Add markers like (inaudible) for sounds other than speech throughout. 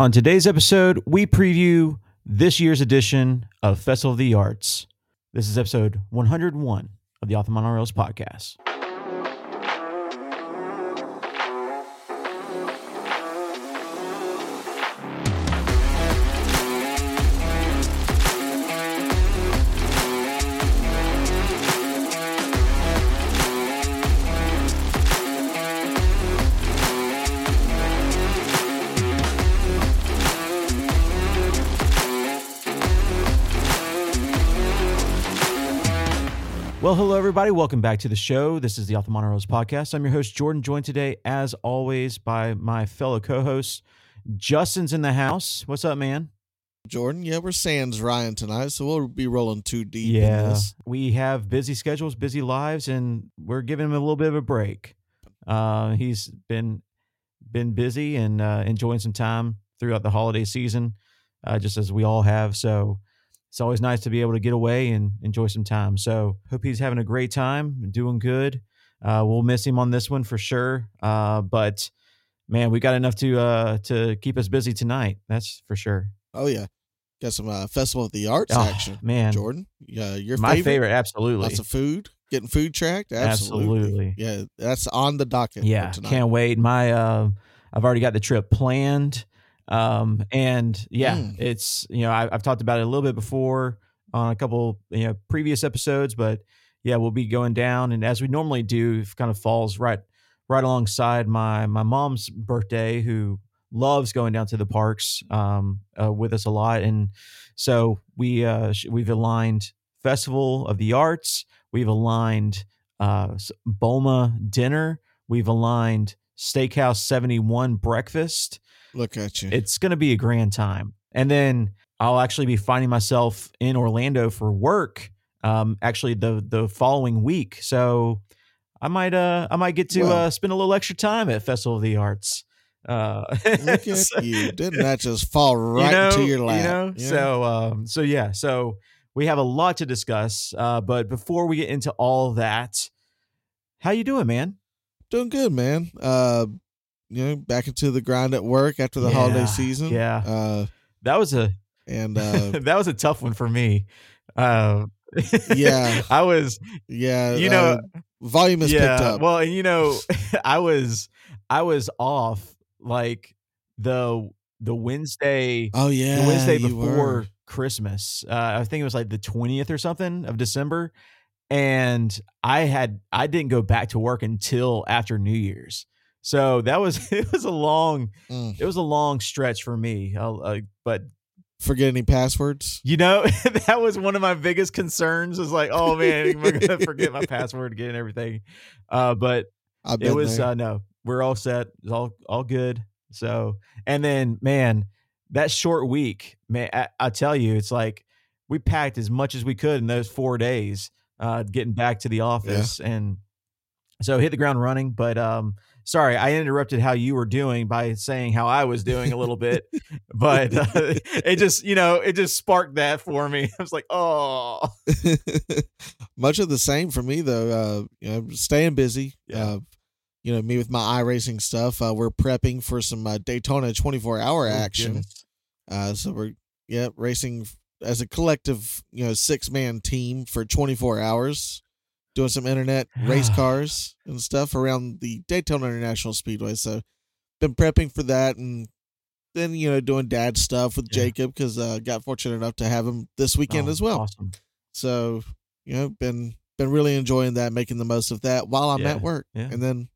On today's episode, we preview this year's edition of Festival of the Arts. This is episode 101 of the the Monorails podcast. Well, hello, everybody. Welcome back to the show. This is the Off the podcast. I'm your host, Jordan, joined today, as always, by my fellow co hosts. Justin's in the house. What's up, man? Jordan, yeah, we're sans Ryan tonight, so we'll be rolling too deep. in Yeah. this. We have busy schedules, busy lives, and we're giving him a little bit of a break. Uh, he's been been busy and uh, enjoying some time throughout the holiday season, uh, just as we all have. So it's always nice to be able to get away and enjoy some time. So hope he's having a great time, doing good. Uh, we'll miss him on this one for sure. Uh, but man, we got enough to uh, to keep us busy tonight. That's for sure. Oh yeah, got some uh, Festival of the Arts Oh, action. man, Jordan, yeah, your my favorite? favorite, absolutely. Lots of food, getting food tracked. Absolutely. Absolutely. Yeah, that's on the docket. yeah tonight. can't wait my uh i've already got the trip planned um and yeah Mm. it's you know I, i've talked about it a little bit before on a couple you know previous episodes but yeah we'll be going down and as we normally do it kind of falls right right alongside my my mom's birthday who loves going down to the parks um uh, with us a lot and so we uh we've aligned festival of the arts we've aligned uh boma dinner we've aligned steakhouse 71 breakfast Look at you. it's going to be a grand time and then i'll actually be finding myself in orlando for work um actually the the following week so i might uh i might get to Well. uh spend a little extra time at festival of the arts uh (laughs) Look at so- you. Didn't that just fall (laughs) right you know, into your lap? You know? Yeah. So um so yeah, so we have a lot to discuss. Uh but before we get into all that, how you doing, man? doing good, man. Uh, you know, back into the grind at work after the Yeah, holiday season. yeah. Uh, That was a and (laughs) uh, that was a tough one for me. Uh Yeah. (laughs) I was yeah, you know uh, volume is yeah, picked up. Well, and you know, (laughs) I was I was off like the the Wednesday oh yeah, the Wednesday before. Christmas. Uh, I think it was like the 20th or something of December. And I had I didn't go back to work until after New Year's. So that was (laughs) it was a long Mm. it was a long stretch for me. I'll, uh, but Forget any passwords? you know (laughs) that was one of my biggest concerns. Was like, oh man, am I gonna forget my (laughs) password again and everything? Uh, but it was uh, no we're all set it's all all good so and then man that short week man I, I tell you it's like we packed as much as we could in those four days uh getting back to the office and so hit the ground running but um sorry i interrupted how you were doing by saying how i was doing a little bit but uh, (laughs) it just you know it just sparked that for me (laughs) i was like oh (laughs) Much of the same for me though. Uh, you know, staying busy. Yeah. Uh, you know, me with my iRacing stuff. Uh, we're prepping for some uh, Daytona 24 hour Oh, action. Uh, so we're yeah racing as a collective, you know, six man team for 24 hours, doing some internet race cars and stuff around the Daytona International Speedway. So been prepping for that and. Then you know doing dad stuff with Yeah. Jacob because uh, got fortunate enough to have him this weekend Oh, as well. awesome So, you know, been been really enjoying that, making the most of that while I'm Yeah, at work. yeah. And then,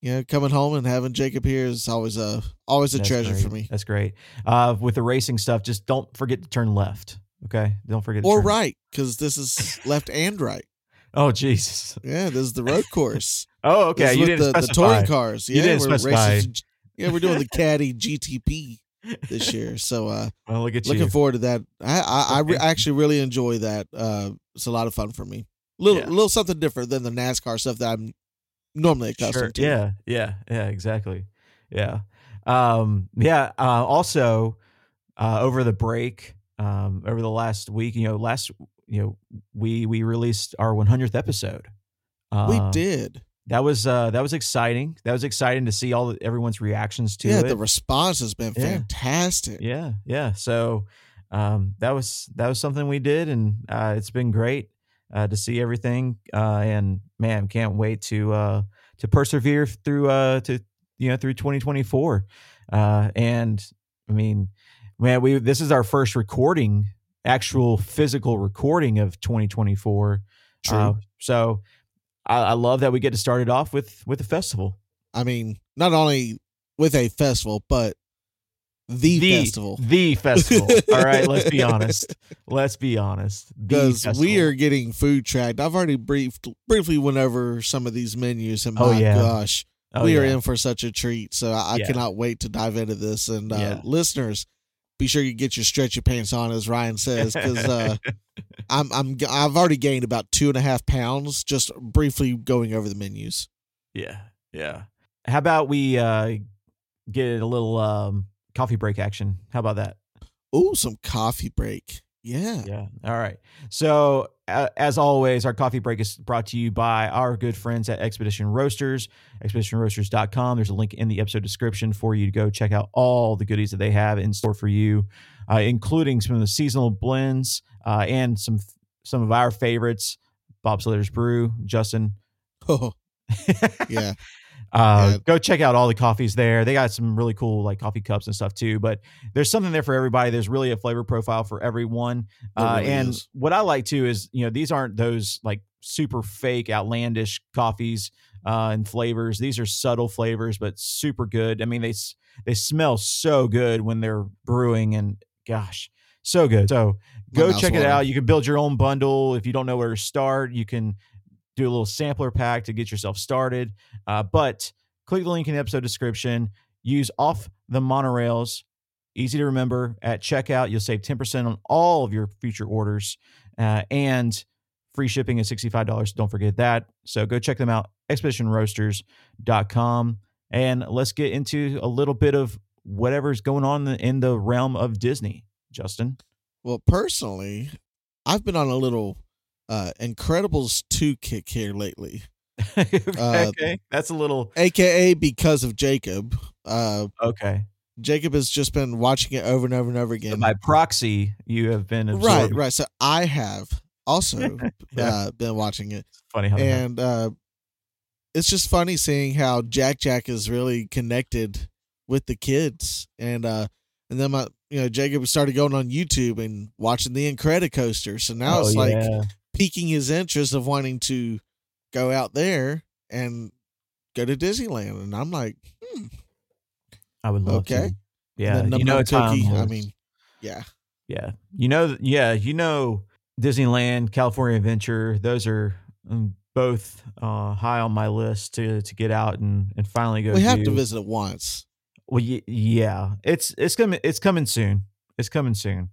you know, coming home and having Jacob here is always a always a That's treasure for me. That's great. Uh, with the racing stuff, just don't forget to turn left. Okay, don't forget. To Or right, because this is left and right. Oh Jesus. Yeah, this is the road (laughs) course. Oh okay. You didn't the, the touring cars. You Yeah, didn't we're specify. racing- Yeah, we're doing the Caddy GTP this year. So uh (laughs) Well, look at looking you. forward to that. I I, actually really enjoy that. Uh it's a lot of fun for me. Little Yeah. little something different than the NASCAR stuff that I'm normally accustomed Sure. to. Yeah. Yeah. Yeah. Exactly. Yeah. Um. Yeah. Uh, also, uh, over the break, um, over the last week, you know, last, you know, we we released our 100th episode. We Uh, did. that was uh that was exciting. That was exciting to see all the, everyone's reactions to it. yeah, it. the response has been Yeah. fantastic. Yeah, yeah. So um, that was that was something we did, and uh, it's been great uh, to see everything. Uh, and man, can't wait to uh, to persevere through uh, to you know through 2024. Uh, and I mean, man, we this is our first recording, actual physical recording of 2024. True. Uh, so I, I love that we get to start it off with with a festival. I mean, not only with a festival, but the, festival. The festival. (laughs) All right, let's be honest. Let's be honest. Because we are getting food tracked. I've already briefed briefly went over some of these menus, and Oh, my yeah. gosh, Oh, we are in for such a treat. So I, I Yeah. cannot wait to dive into this. And uh, Yeah. listeners, be sure you get your stretchy pants on, as Ryan says, because uh, (laughs) I'm I'm I've already gained about two and a half pounds just briefly going over the menus. yeah, yeah. How about we uh, get a little um, coffee break action? How about that? Ooh, some coffee break. Yeah. Yeah. All right. So, uh, as always, our coffee break is brought to you by our good friends at Expedition Roasters, expeditionroasters.com. There's a link in the episode description for you to go check out all the goodies that they have in store for you, uh, including some of the seasonal blends uh, and some some of our favorites. Bob Slater's Brew, Justin. (laughs) Oh, (laughs) yeah. Uh, Yeah. Go check out all the coffees there. They got some really cool like coffee cups and stuff too. But there's something there for everybody. There's really a flavor profile for everyone. Uh, really and is. what I like too is you know these aren't those like super fake outlandish coffees uh, and flavors. These are subtle flavors, but super good. I mean they s- they smell so good when they're brewing, and gosh, so good. So go check it out. You can build your own bundle if you don't know where to start. You can do a little sampler pack to get yourself started. Uh, but click the link in the episode description. Use off the monorails. Easy to remember at checkout. You'll save 10% on all of your future orders uh, and free shipping is $65. Don't forget that. So go check them out, expeditionroasters.com. And let's get into a little bit of whatever's going on in the realm of Disney, Justin. Well, personally, I've been on a little uh Incredibles 2 kick here lately. (laughs) Uh, okay. That's a little AKA because of Jacob. Uh okay. Jacob has just been watching it over and over and over again. By proxy, you have been right, absorbed. right. So I have also (laughs) Yeah. uh been watching it. Funny how. And uh it's just funny seeing how Jack Jack is really connected with the kids. And uh and then my you know, Jacob started going on YouTube and watching the Incredicoaster. So now Oh, it's like yeah. Piquing his interest of wanting to go out there and go to Disneyland. And I'm like, hmm, I would love okay. to. Yeah, you know, Cookie. I mean, yeah, yeah, you know, yeah, you know, Disneyland, California Adventure. Those are um, both uh, high on my list to to get out and and finally go. we have to visit it once. Well, yeah, it's it's coming. It's coming soon. It's coming soon.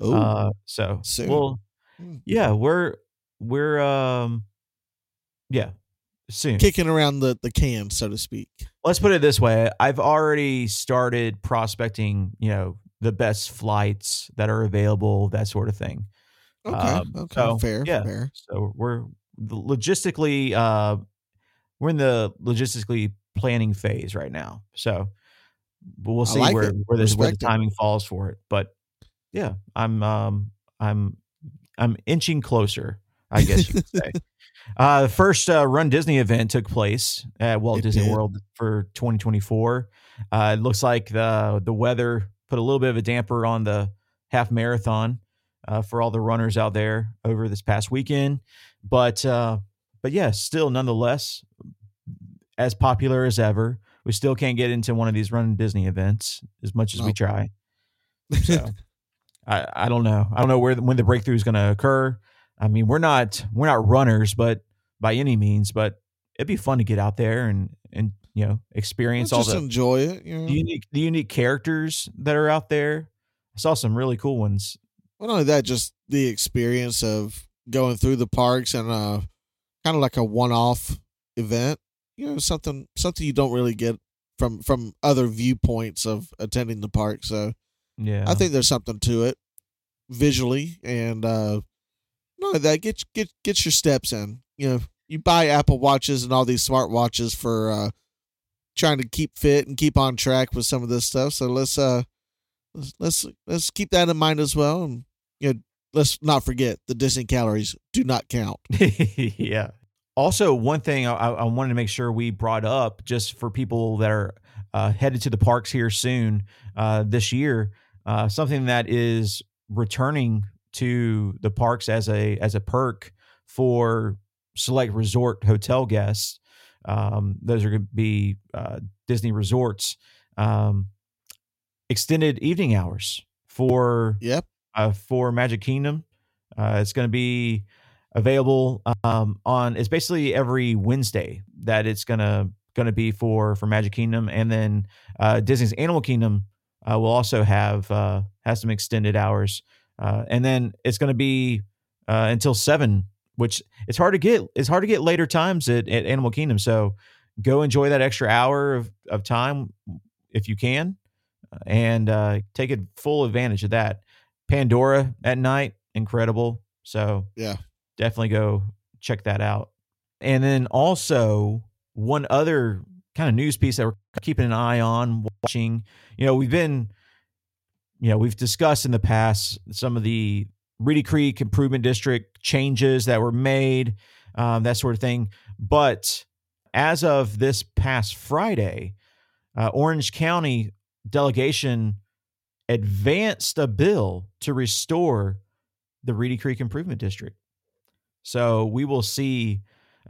Oh, Uh, so soon. well, Hmm. yeah, we're we're um, yeah, soon. kicking around the the can, so to speak. let's put it this way i've already started prospecting you know the best flights that are available that sort of thing Okay, Um, okay, so, fair, yeah. fair. so we're logistically uh we're in the logistically planning phase right now so we'll see like where it. where, the, where the timing falls for it but yeah i'm um i'm i'm inching closer i guess you could say (laughs) uh, the first uh, Run Disney event took place at Walt It Disney did. World for 2024. Uh, it looks like the the weather put a little bit of a damper on the half marathon uh, for all the runners out there over this past weekend. But uh, but yeah, still nonetheless as popular as ever. We still can't get into one of these Run Disney events as much as we try. (laughs) So I, I don't know. I don't know where the, when the breakthrough is going to occur. I mean, we're not we're not runners, but by any means, but it'd be fun to get out there and and you know experience all just the, enjoy it. You know? the unique the unique characters that are out there. I saw some really cool ones. Well, Not only that, just the experience of going through the parks and uh, kind of like a one-off event. You know, something something you don't really get from from other viewpoints of attending the park. So Yeah, I think there's something to it visually, and uh, only that, get get get your steps in. You know, you buy Apple watches and all these smart watches for uh, trying to keep fit and keep on track with some of this stuff. So let's uh let's let's, let's keep that in mind as well. And you know, let's not forget the Disney calories do not count. (laughs) yeah. Also, one thing I, I wanted to make sure we brought up just for people that are uh, headed to the parks here soon uh, this year, uh, something that is returning to the parks as a as a perk for select resort hotel guests. Um, those are going to be uh, Disney resorts. Um, extended evening hours for Yep. uh, for Magic Kingdom. Uh, it's going to be available um, on. It's basically every Wednesday that it's gonna gonna be for for Magic Kingdom, and then uh, Disney's Animal Kingdom uh, will also have uh, has some extended hours, uh, and then it's going to be uh, until seven, which it's hard to get. It's hard to get later times at, at Animal Kingdom. So go enjoy that extra hour of, of time if you can, and uh, take a full advantage of that. Pandora at night, incredible. So Yeah. definitely go check that out. And then also one other kind of news piece that we're keeping an eye on, watching. You know, we've been, you know, we've discussed in the past some of the Reedy Creek Improvement District changes that were made, um, that sort of thing. But as of this past Friday, uh, Orange County delegation advanced a bill to restore the Reedy Creek Improvement District. So we will see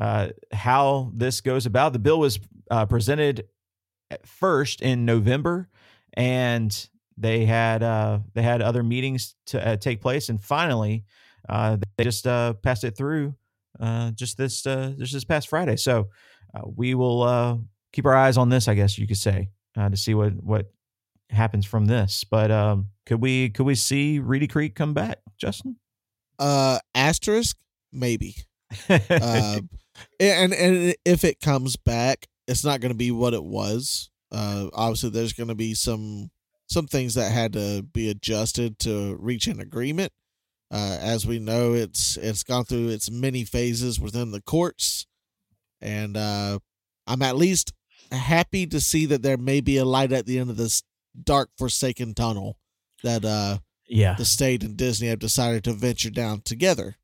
uh, how this goes about. The bill was uh, presented first in November, and they had uh, they had other meetings to uh, take place, and finally uh, they just uh, passed it through uh, just this uh, just this past Friday. So uh, we will uh, keep our eyes on this, I guess you could say, uh, to see what what happens from this. But um, could we could we see Reedy Creek come back, Justin? Uh, asterisk maybe. (laughs) And and if it comes back, it's not going to be what it was. Uh, obviously, there's going to be some some things that had to be adjusted to reach an agreement. Uh, as we know, it's it's gone through its many phases within the courts, and uh, I'm at least happy to see that there may be a light at the end of this dark, forsaken tunnel that uh, yeah, the state and Disney have decided to venture down together.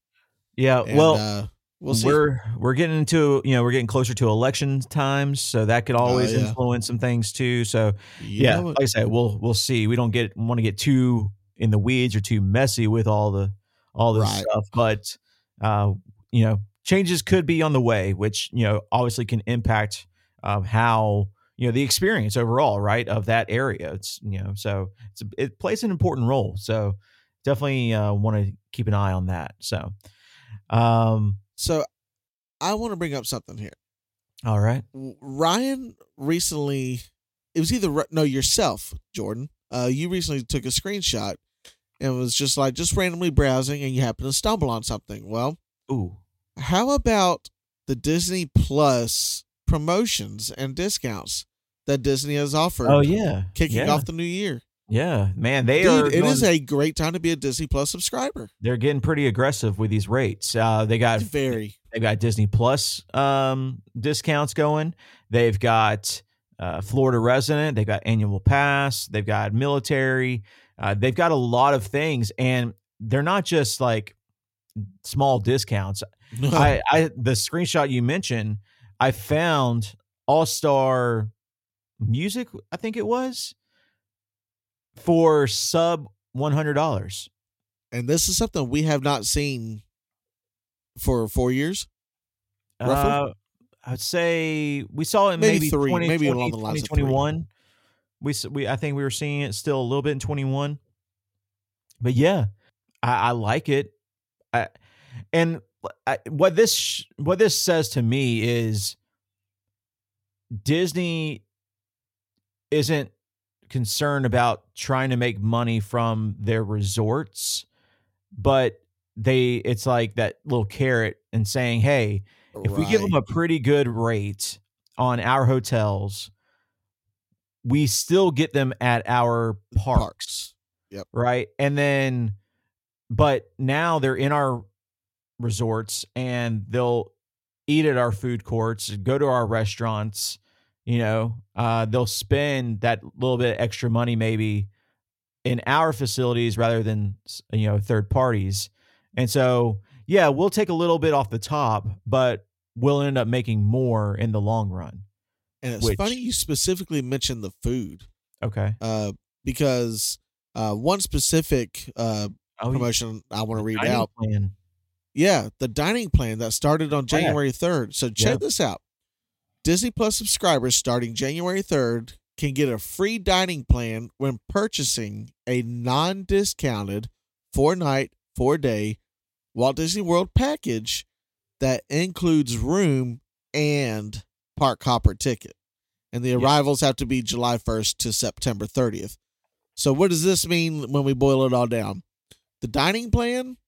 yeah. And, well, uh, we'll see. we're we're getting into you know we're getting closer to election times, so that could always Oh, yeah. influence some things too. So You yeah, know like I said, we'll we'll see. We don't get want to get too in the weeds or too messy with all the all this Right. stuff, but uh, you know, changes could be on the way, which you know obviously can impact um, how you know the experience overall, right, of that area. It's you know, so it's it plays an important role. So definitely uh, want to keep an eye on that. So, um, So I want to bring up something here. all right, Ryan recently, it was either no yourself, Jordan. Uh, you recently took a screenshot and was just like just randomly browsing, and you happened to stumble on something. Well, ooh, how about the Disney Plus promotions and discounts that Disney has offered? oh yeah, kicking yeah. off the new year, Yeah, man, they are. dude. It is going- a great time to be a Disney Plus subscriber. they're getting pretty aggressive with these rates. Uh, they got It's very they've got Disney Plus um, discounts going. They've got uh, Florida resident. They've got annual pass. They've got military. Uh, they've got a lot of things, and they're not just like small discounts. (laughs) I, I the screenshot you mentioned, I found All Star Music. I think it was for sub one hundred dollars. and this is something we have not seen for four years. Roughly? Uh, I'd say we saw it Maybe maybe, three, 20, maybe 20, along the lines of three. 2021. We we I think we were seeing it still a little bit in 21. But yeah, I, I like it. I, and I, what this sh- what this says to me is Disney isn't concerned about trying to make money from their resorts, but they it's like that little carrot and saying, "Hey, if we give them a pretty good rate on our hotels, we still get them at our parks, Yep. right? And then, but now they're in our resorts and they'll eat at our food courts, go to our restaurants. You know, uh, they'll spend that little bit extra money maybe in our facilities rather than you know third parties. And so, yeah, we'll take a little bit off the top, but we'll end up making more in the long run. And it's Which- funny you specifically mentioned the food Okay. uh, because uh, one specific uh, Oh, promotion I want to read out. plan. Yeah, the dining plan that started on Oh, yeah. January 3rd. So check Yeah. this out. Disney Plus subscribers starting January 3rd can get a free dining plan when purchasing a non discounted four night, four day Walt Disney World package that includes room and park hopper ticket. And the arrivals have to be July 1st to September 30th. So, what does this mean when we boil it all down? The dining plan,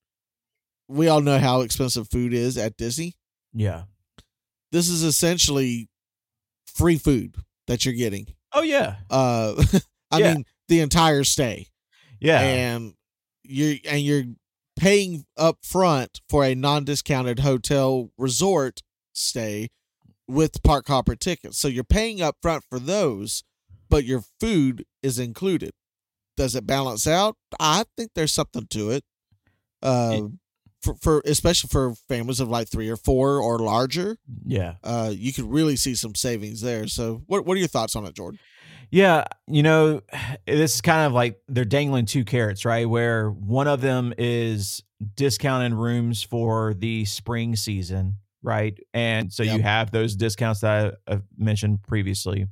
we all know how expensive food is at Disney. Yeah. This is essentially free food that you're getting. Oh yeah. Uh, (laughs) I Yeah. mean, the entire stay, Yeah. and you're and you're paying up front for a non-discounted hotel resort stay with park hopper tickets. So you're paying up front for those, but your food is included. Does it balance out? I think there's something to it. Uh, for, for especially for families of like three or four or larger, yeah. uh, you could really see some savings there. So, what what are your thoughts on it, Jordan? Yeah, you know, this is kind of like they're dangling two carrots, right? Where one of them is discounting rooms for the spring season, right? And so you have those discounts that I mentioned previously.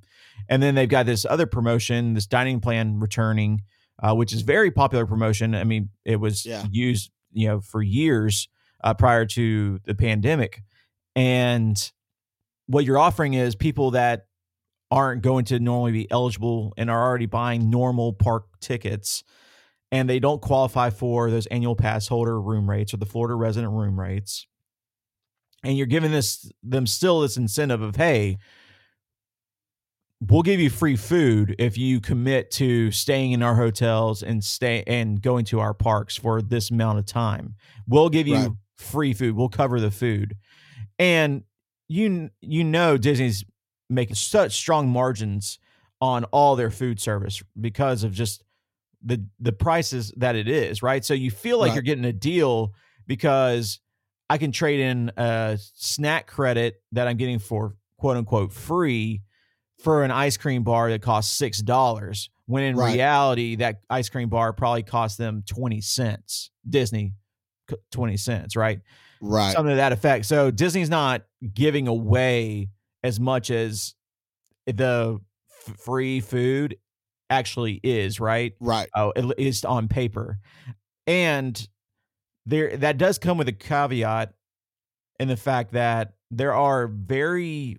And then they've got this other promotion, this dining plan returning, uh, which is very popular promotion. I mean, it was Yeah. used, you know, for years uh, prior to the pandemic. And what you're offering is people that aren't going to normally be eligible and are already buying normal park tickets and they don't qualify for those annual pass holder room rates or the Florida resident room rates. And you're giving this them still this incentive of hey, we'll give you free food if you commit to staying in our hotels and stay and going to our parks for this amount of time. We'll give you Right. free food. We'll cover the food. And you you know Disney's making such strong margins on all their food service because of just the the prices that it is, right? So you feel like Right. you're getting a deal because I can trade in a snack credit that I'm getting for quote unquote free for an ice cream bar that costs six dollars. When in Right. reality, that ice cream bar probably cost them twenty cents. Disney, twenty cents, right? Right. something to that effect. So Disney's not giving away as much as the f- free food actually is, right? Right. Oh, at least on paper. And there that does come with a caveat in the fact that there are very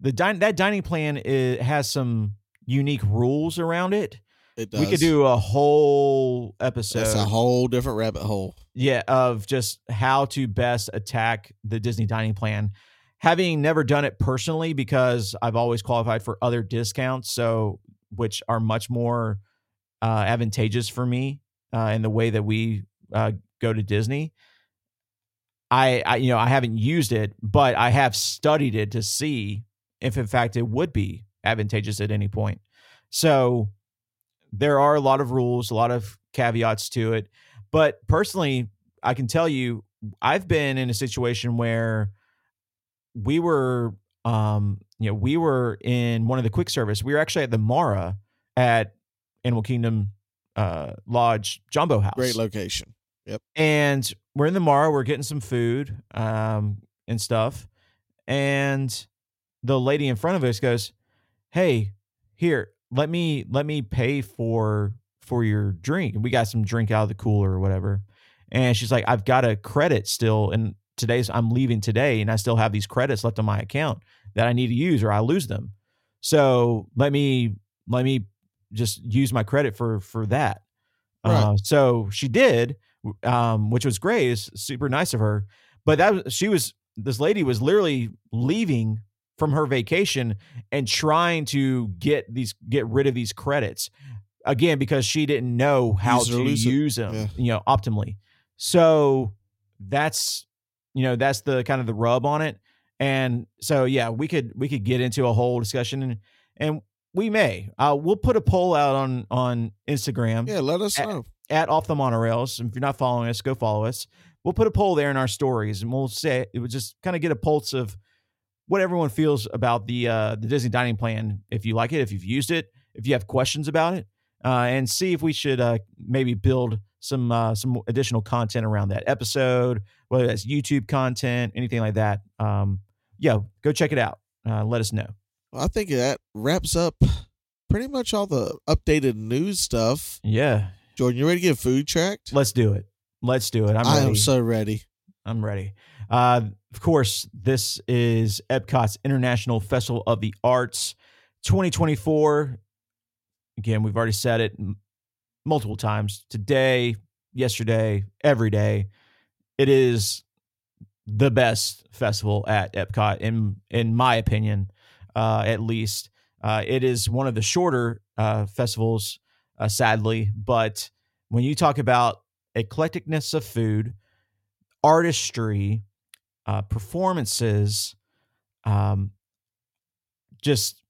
the din- that dining plan is, has some unique rules around it. It does. We could do a whole episode That's a whole different rabbit hole. yeah, of just how to best attack the Disney dining plan. Having never done it personally because I've always qualified for other discounts, so which are much more uh, advantageous for me uh, in the way that we uh, go to Disney. I, I, you know, I haven't used it, but I have studied it to see if, in fact, it would be advantageous at any point. So there are a lot of rules, a lot of caveats to it. But personally, I can tell you, I've been in a situation where we were, um, you know, we were in one of the quick service. We were actually at the Mara at Animal Kingdom uh, Lodge Jambo House Great location. Yep. And we're in the Mara. We're getting some food um, and stuff, and the lady in front of us goes, "Hey, here, let me let me pay for for your drink." And we got some drink out of the cooler or whatever, and she's like, "I've got a credit still, and today's I'm leaving today, and I still have these credits left on my account that I need to use, or I lose them. So let me let me just use my credit for for that." Right. Uh, so she did, um, which was great. It's super nice of her. But that was, she was this lady was literally leaving from her vacation and trying to get these get rid of these credits again because she didn't know how Use to use them, Yeah. you know, optimally. So that's you know that's the kind of the rub on it. And so yeah, we could we could get into a whole discussion and and we may. Uh, we'll put a poll out on on Instagram. Yeah, let us at, know. At off the monorails. If you're not following us, go follow us. We'll put a poll there in our stories, and we'll say it would just kind of get a pulse of what everyone feels about the uh, the Disney dining plan. If you like it, if you've used it, if you have questions about it, uh, and see if we should uh, maybe build some uh, some additional content around that episode, whether that's YouTube content, anything like that. Um, yeah, go check it out. Uh, let us know. Well, I think that wraps up pretty much all the updated news stuff. Yeah, Jordan, you ready to get food tracked? let's do it. Let's do it. I'm I ready. am so ready. I'm ready. Uh, of course, this is Epcot's International Festival of the Arts 2024. Again, we've already said it multiple times today, yesterday, every day. It is the best festival at Epcot, in in my opinion, uh, at least. Uh, it is one of the shorter uh, festivals, uh, sadly, but when you talk about eclecticness of food, artistry, uh, performances, um, just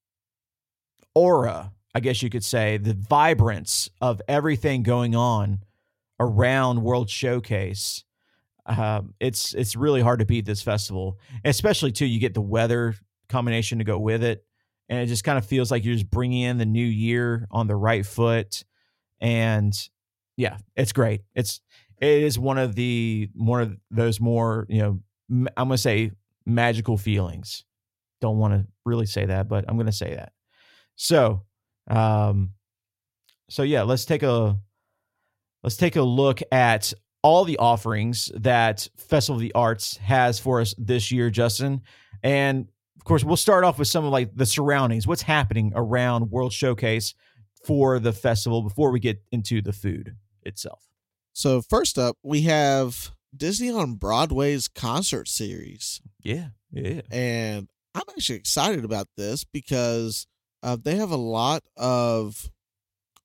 aura, I guess you could say, the vibrance of everything going on around World Showcase. Um, it's it's really hard to beat this festival, especially too. You get the weather combination to go with it, and it just kind of feels like you're just bringing in the new year on the right foot. And yeah, it's great. It's it is one of the one of those more you know I'm gonna say magical feelings. Don't want to really say that, but I'm gonna say that. So, um, so yeah, let's take a let's take a look at all the offerings that Festival of the Arts has for us this year, Justin. And of course, we'll start off with some of like the surroundings, what's happening around World Showcase for the festival before we get into the food itself. So first up, we have Disney on Broadway's concert series, Yeah, yeah. and I'm actually excited about this because uh, they have a lot of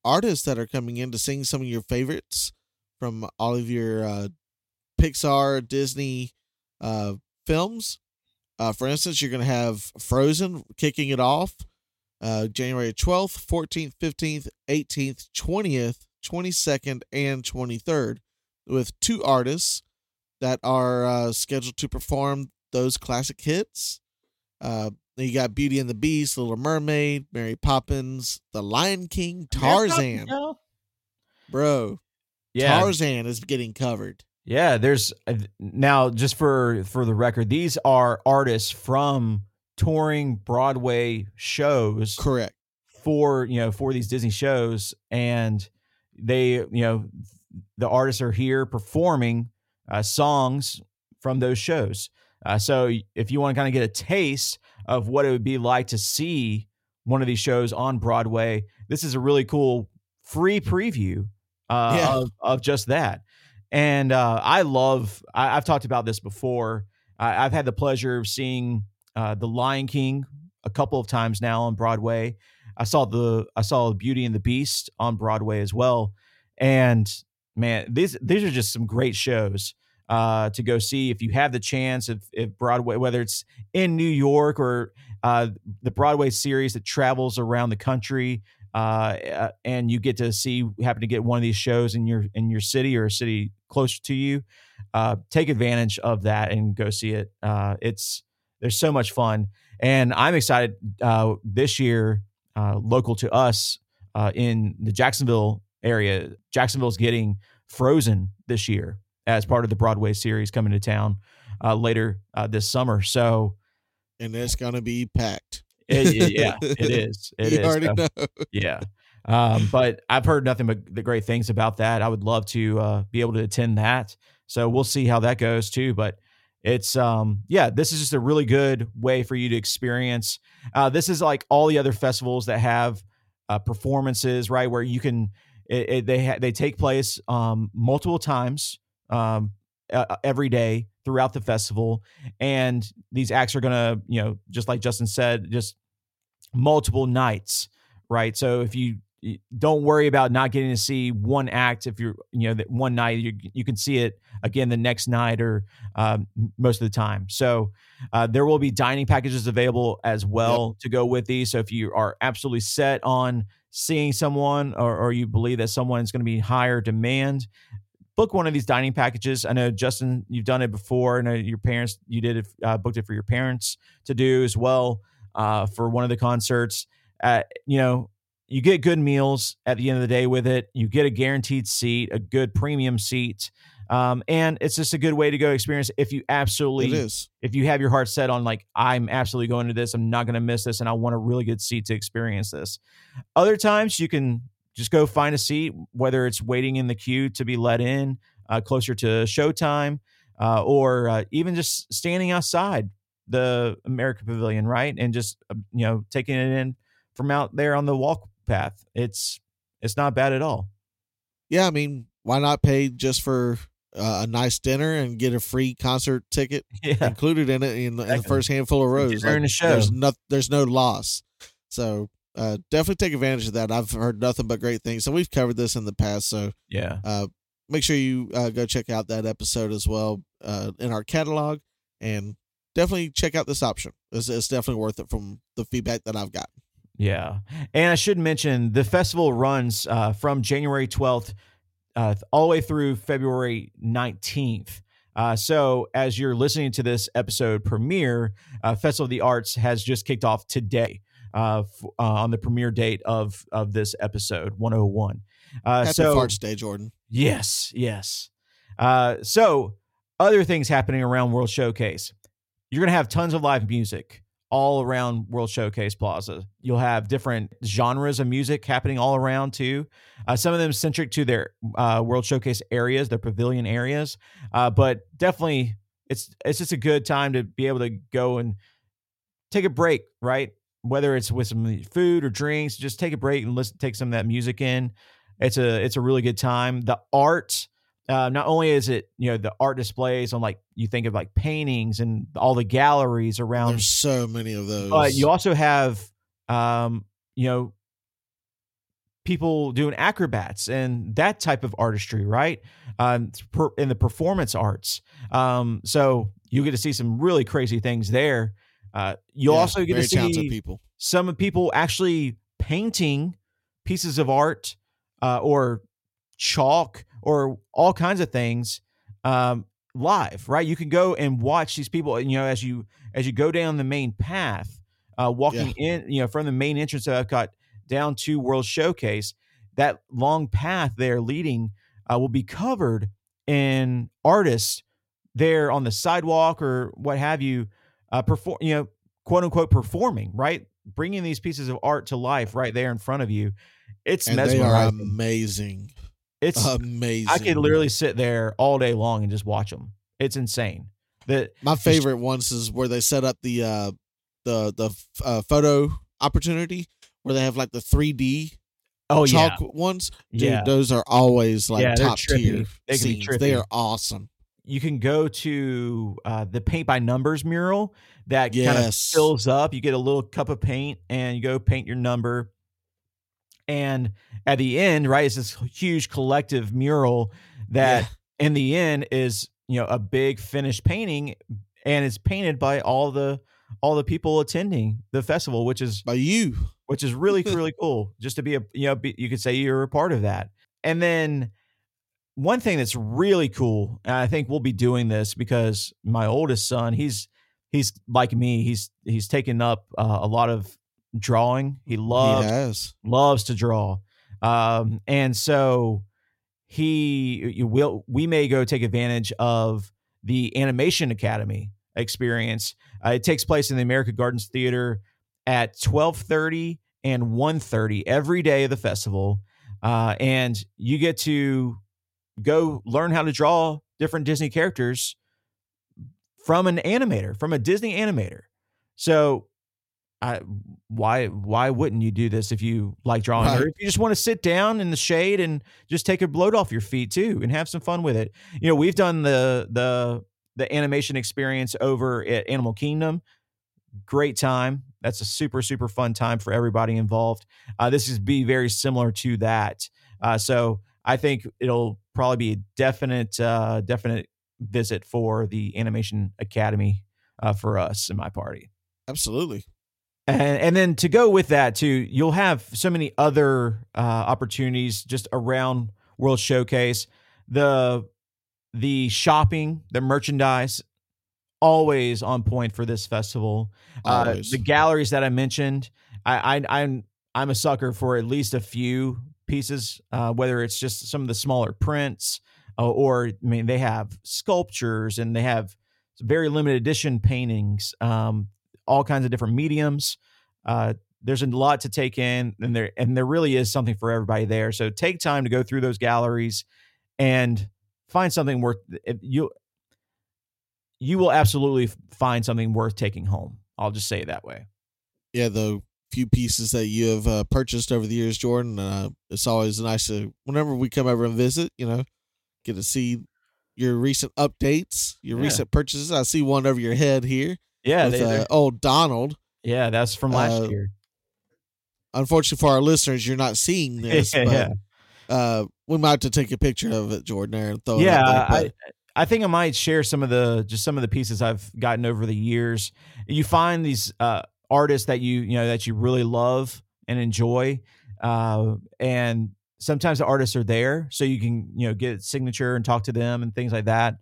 artists that are coming in to sing some of your favorites from all of your uh, Pixar, Disney uh, films. Uh, for instance, you're going to have Frozen kicking it off uh, January 12th, 14th, 15th, 18th, 20th, 22nd, and 23rd with two artists that are uh, scheduled to perform those classic hits. Uh, you got Beauty and the Beast, Little Mermaid, Mary Poppins, The Lion King, Tarzan. Bro, Yeah, Tarzan is getting covered. Yeah, there's uh, now just for for the record, these are artists from touring Broadway shows Correct. for you know for these Disney shows, and they you know the artists are here performing uh, songs from those shows. Uh, so if you want to kind of get a taste of what it would be like to see one of these shows on Broadway, this is a really cool free preview uh, Yeah. of, of just that. And uh, I love, I, I've talked about this before. I, I've had the pleasure of seeing uh, The Lion King a couple of times now on Broadway. I saw the I saw Beauty and the Beast on Broadway as well. And man, these these are just some great shows uh, to go see if you have the chance. If, if Broadway, whether it's in New York or uh, the Broadway series that travels around the country, uh, uh, and you get to see happen to get one of these shows in your in your city or a city closer to you, uh, take advantage of that and go see it. Uh, it's there's so much fun, and I'm excited uh, this year. Uh, local to us uh, in the Jacksonville area, Jacksonville's getting Frozen this year as part of the Broadway series coming to town uh, later uh, this summer. So And it's going to be packed. it- yeah, (laughs) it is. It you is. already So- know. yeah. Um, but I've heard nothing but the great things about that. I would love to uh, be able to attend that. So we'll see how that goes too. But it's um yeah, this is just a really good way for you to experience. Uh, this is like all the other festivals that have uh, performances, right? Where you can it, it, they ha- they take place um, multiple times um, uh, every day throughout the festival, and these acts are gonna you know just like Justin said, just multiple nights right? So if you don't worry about not getting to see one act if you're you know that one night you you can see it again the next night or um, most of the time. So uh, there will be dining packages available as well to go with these. So if you are absolutely set on seeing someone or, or you believe that someone is going to be higher demand, book one of these dining packages. I know Justin, you've done it before. Know your parents, you did it, uh, booked it for your parents to do as well uh, for one of the concerts. Uh, you know, you get good meals at the end of the day with it. You get a guaranteed seat, a good premium seat. Um, and it's just a good way to go experience if you absolutely if you have your heart set on like i'm absolutely going to this i'm not going to miss this and i want a really good seat to experience this. Other times you can just go find a seat whether it's waiting in the queue to be let in uh, closer to showtime uh, or uh, even just standing outside the america pavilion right? And just uh, you know taking it in from out there on the walk path. It's it's not bad at all. Yeah, I mean, why not pay just for uh, a nice dinner and get a free concert ticket (laughs) yeah included in it in, in the first handful of rows? And a show. There's no there's no loss. So uh, definitely take advantage of that. I've heard nothing but great things. So we've covered this in the past. So yeah uh, make sure you uh, go check out that episode as well uh, in our catalog and definitely check out this option. It's, it's definitely worth it from the feedback that I've gotten. Yeah. And I should mention the festival runs uh, from January 12th uh, all the way through February 19th. Uh, so, as you're listening to this episode premiere, uh, Festival of the Arts has just kicked off today uh, f- uh, on the premiere date of of this episode 101. Uh, Happy so, Farts Day, Jordan. Yes, yes. Uh, so, other things happening around World Showcase. You're going to have tons of live music all around World Showcase Plaza. You'll have different genres of music happening all around too. Uh, some of them centric to their uh, World Showcase areas, their pavilion areas. Uh, but definitely, it's it's just a good time to be able to go and take a break, right? Whether it's with some food or drinks, just take a break and listen, take some of that music in. It's a it's a really good time. The art, uh, not only is it you know the art displays on like you think of like paintings and all the galleries around, There's so many of those. but you also have um, you know people doing acrobats and that type of artistry, right? Um, per, in the performance arts. Um, so you get to see some really crazy things there. Uh, you'll Yeah, also get to see people. some of people actually painting pieces of art uh, or chalk or all kinds of things um, live right? You can go and watch these people you know as you as you go down the main path uh, walking in you know from the main entrance i've got down to world showcase that long path there leading uh, will be covered in artists there on the sidewalk or what have you uh, perform you know quote unquote performing right? Bringing these pieces of art to life right there in front of you. It's And mesmerizing. amazing. It's Amazing. i could literally sit there all day long and just watch them it's insane that My favorite ones is where they set up the uh the the uh, photo opportunity where they have like the 3D oh yeah chalk ones. Dude, yeah those are always like Yeah, top tier They can be scenes. They are awesome. you can go to uh, the paint by numbers mural that kind of fills up. You get a little cup of paint and you go paint your number. And at the end, right, it's this huge collective mural that Yeah. in the end is you know a big finished painting and it's painted by all the all the people attending the festival which is By you. which is really (laughs) really cool just to be a you know be, you could say you're a part of that and then one thing that's really cool and i think we'll be doing this because my oldest son he's he's like me he's he's taken up uh, a lot of drawing. He loves he loves to draw. Um and so he you will we may go take advantage of the animation academy experience. Uh, it takes place in the america gardens theater at 12:30 and 1:30 every day of the festival. Uh, and you get to go learn how to draw different disney characters from an animator from a disney animator. So I, why why wouldn't you do this if you like drawing or if you just want to sit down in the shade and just take a load off your feet too and have some fun with it you know we've done the the the animation experience over at animal kingdom great time. That's a super super fun time for everybody involved. Uh, this is be very similar to that. Uh, so I think it'll probably be a definite uh, definite visit for the Animation Academy uh, for us and my party. Absolutely. And, and then to go with that too, you'll have so many other uh, opportunities just around World Showcase. The the shopping, the merchandise, always on point for this festival. Uh, the galleries that I mentioned, I, I I'm I'm a sucker for at least a few pieces, uh, whether it's just some of the smaller prints uh, or I mean they have sculptures and they have very limited edition paintings, um, all kinds of different mediums. Uh, there's a lot to take in, and there and there really is something for everybody there. So take time to go through those galleries and find something worth you. You will absolutely find something worth taking home. I'll just say it that way. Yeah, the few pieces that you have uh, purchased over the years, Jordan. Uh, it's always nice to whenever we come over and visit. You know, get to see your recent updates, your yeah. recent purchases. I see one over your head here. Yeah, with uh, old Donald. Yeah, that's from last uh, year. Unfortunately for our listeners, you're not seeing (laughs) this, but yeah. uh, we might have to take a picture of it, Jordan, there and throw yeah, it. Yeah, I, I think I might share some of the just some of the pieces I've gotten over the years. You find these uh, artists that you you know that you really love and enjoy, uh, and sometimes the artists are there so you can you know get signature and talk to them and things like that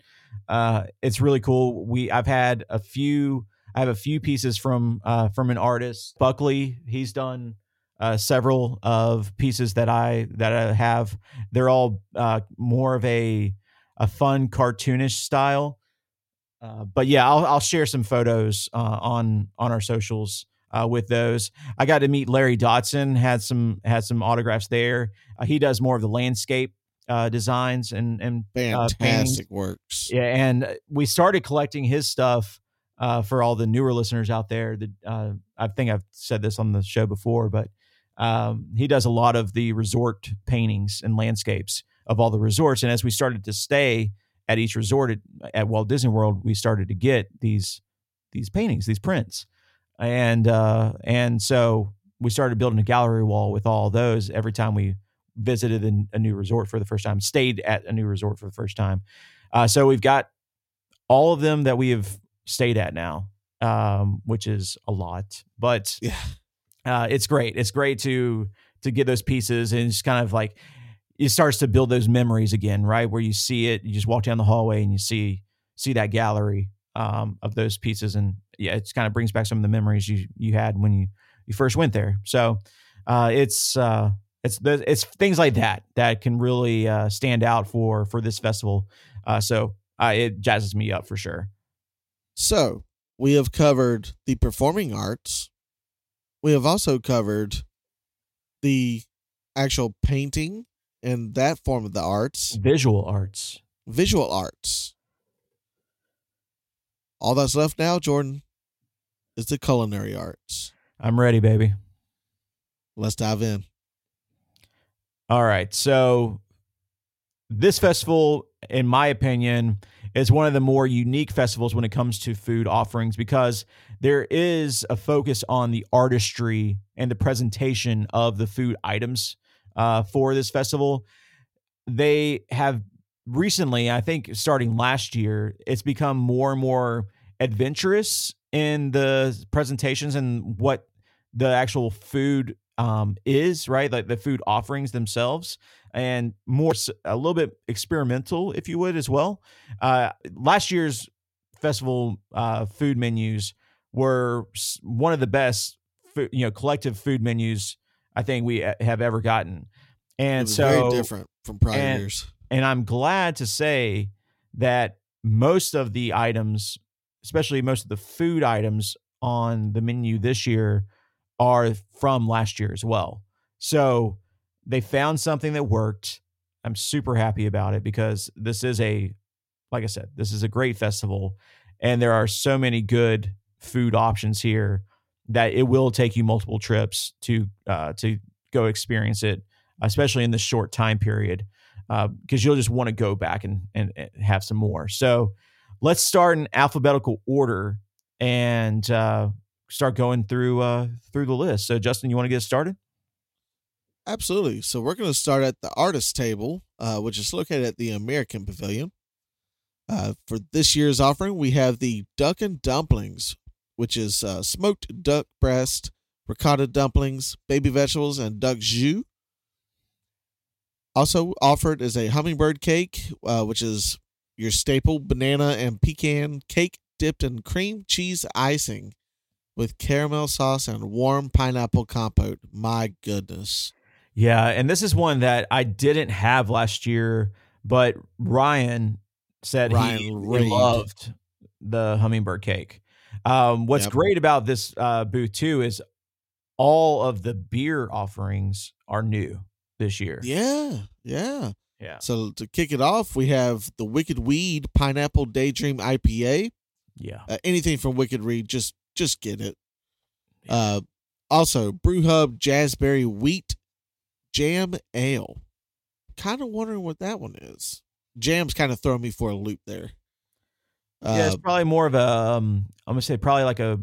uh, it's really cool we i've had a few i have a few pieces from uh, from an artist buckley he's done uh, several of pieces that i that i have they're all uh, more of a a fun cartoonish style uh, but yeah I'll, I'll share some photos uh, on on our socials uh, with those. I got to meet Larry Dotson. had some had some autographs there. Uh, he does more of the landscape uh, designs and and uh, fantastic works. Yeah, and we started collecting his stuff uh, for all the newer listeners out there. Uh, I think I've said this on the show before, but um, he does a lot of the resort paintings and landscapes of all the resorts. And as we started to stay at each resort at, at Walt Disney World, we started to get these these paintings, these prints and uh, and so we started building a gallery wall with all those every time we visited a, a new resort for the first time, stayed at a new resort for the first time. Uh, so we've got all of them that we have stayed at now, um, which is a lot, but yeah, uh, it's great. It's great to to get those pieces and just kind of like it starts to build those memories again, right? Where you see it, you just walk down the hallway and you see see that gallery um, of those pieces, and yeah, it kind of brings back some of the memories you you had when you you first went there. So uh, it's uh, it's it's things like that that can really uh, stand out for for this festival. Uh, so uh, it jazzes me up for sure. So we have covered the performing arts. We have also covered the actual painting and that form of the arts, visual arts, visual arts. All that's left now, Jordan, is the culinary arts. I'm ready, baby. Let's dive in. All right. So, this festival, in my opinion, is one of the more unique festivals when it comes to food offerings because there is a focus on the artistry and the presentation of the food items uh, for this festival. They have recently, I think starting last year, it's become more and more adventurous in the presentations and what the actual food um, is, right? Like the food offerings themselves, and more a little bit experimental, if you would, as well. Uh, last year's festival uh, food menus were one of the best, you know, collective food menus I think we uh, have ever gotten, and so very different from prior and, years. And I'm glad to say that most of the items especially most of the food items on the menu this year are from last year as well. So they found something that worked. I'm super happy about it because this is a, like I said, this is a great festival. And there are so many good food options here that it will take you multiple trips to uh, to go experience it, especially in this short time period, because uh, you'll just want to go back and, and, and have some more. So let's start in alphabetical order and uh, start going through uh, through the list. So, Justin, you want to get started? Absolutely. So we're going to start at the artist table, uh, which is located at the American Pavilion. Uh, for this year's offering, we have the Duck and Dumplings, which is uh, smoked duck breast, ricotta dumplings, baby vegetables, and duck jus. Also offered is a hummingbird cake, uh, which is your staple banana and pecan cake dipped in cream cheese icing with caramel sauce and warm pineapple compote. My goodness. Yeah, and this is one that I didn't have last year, but Ryan said Ryan he, he loved the hummingbird cake. Um, what's Yep. great about this uh, booth too is all of the beer offerings are new this year. Yeah, yeah. Yeah. So to kick it off, we have the Wicked Weed Pineapple Daydream IPA. Yeah. Uh, anything from Wicked Weed, just just get it. Uh, also Brew Hub Jazzberry Wheat Jam Ale. Kind of wondering what that one is. Jam's kind of throwing me for a loop there. yeah, it's Uh, probably more of a um, I'm gonna say probably like a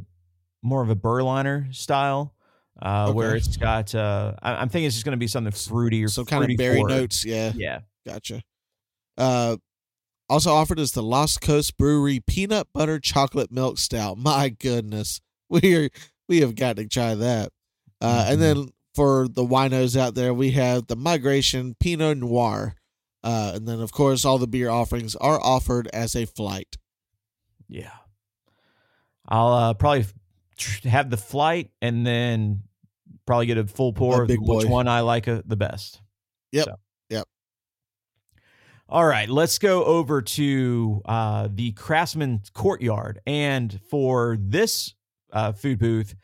more of a Berliner style, uh, where it's got uh, I, I'm thinking it's just gonna be something fruity or some kind of berry notes. Yeah, Yeah. gotcha. Uh, also offered is the Lost Coast Brewery Peanut Butter Chocolate Milk Stout. My goodness, (laughs) we are we have got to try that. Uh, Mhm. And then for the winos out there, we have the Migration Pinot Noir. Uh, and then of course all the beer offerings are offered as a flight. Yeah. I'll uh, probably have the flight and then probably get a full pour A of which boy. one I like uh, the best. Yep. Yep. All right, let's go over to uh, the Craftsman Courtyard. And for this uh, food booth,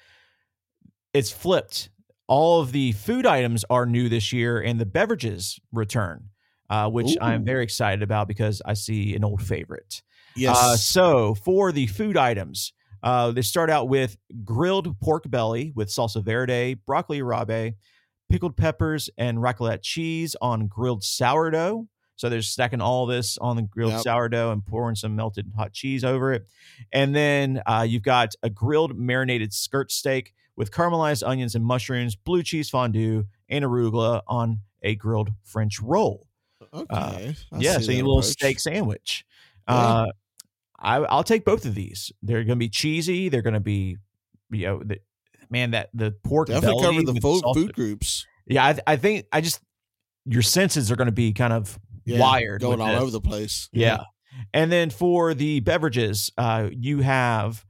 it's flipped. All of the food items are new this year, and the beverages return, uh, which I'm very excited about because I see an old favorite. Yes. Uh, so for the food items, uh, they start out with grilled pork belly with salsa verde, broccoli arabe, pickled peppers, and raclette cheese on grilled sourdough. So they're stacking all this on the grilled Yep. sourdough and pouring some melted hot cheese over it. And then uh, you've got a grilled marinated skirt steak with caramelized onions and mushrooms, blue cheese fondue, and arugula on a grilled French roll okay. Uh, yeah, so that little steak sandwich. Yeah. Uh, I, I'll take both of these. They're going to be cheesy. They're going to be, you know, the, man, that the pork Definitely cover the food, food groups. Yeah, I, I think I just your senses are going to be kind of Yeah, wired, going all this. over the place. Yeah. And then for the beverages, uh, you have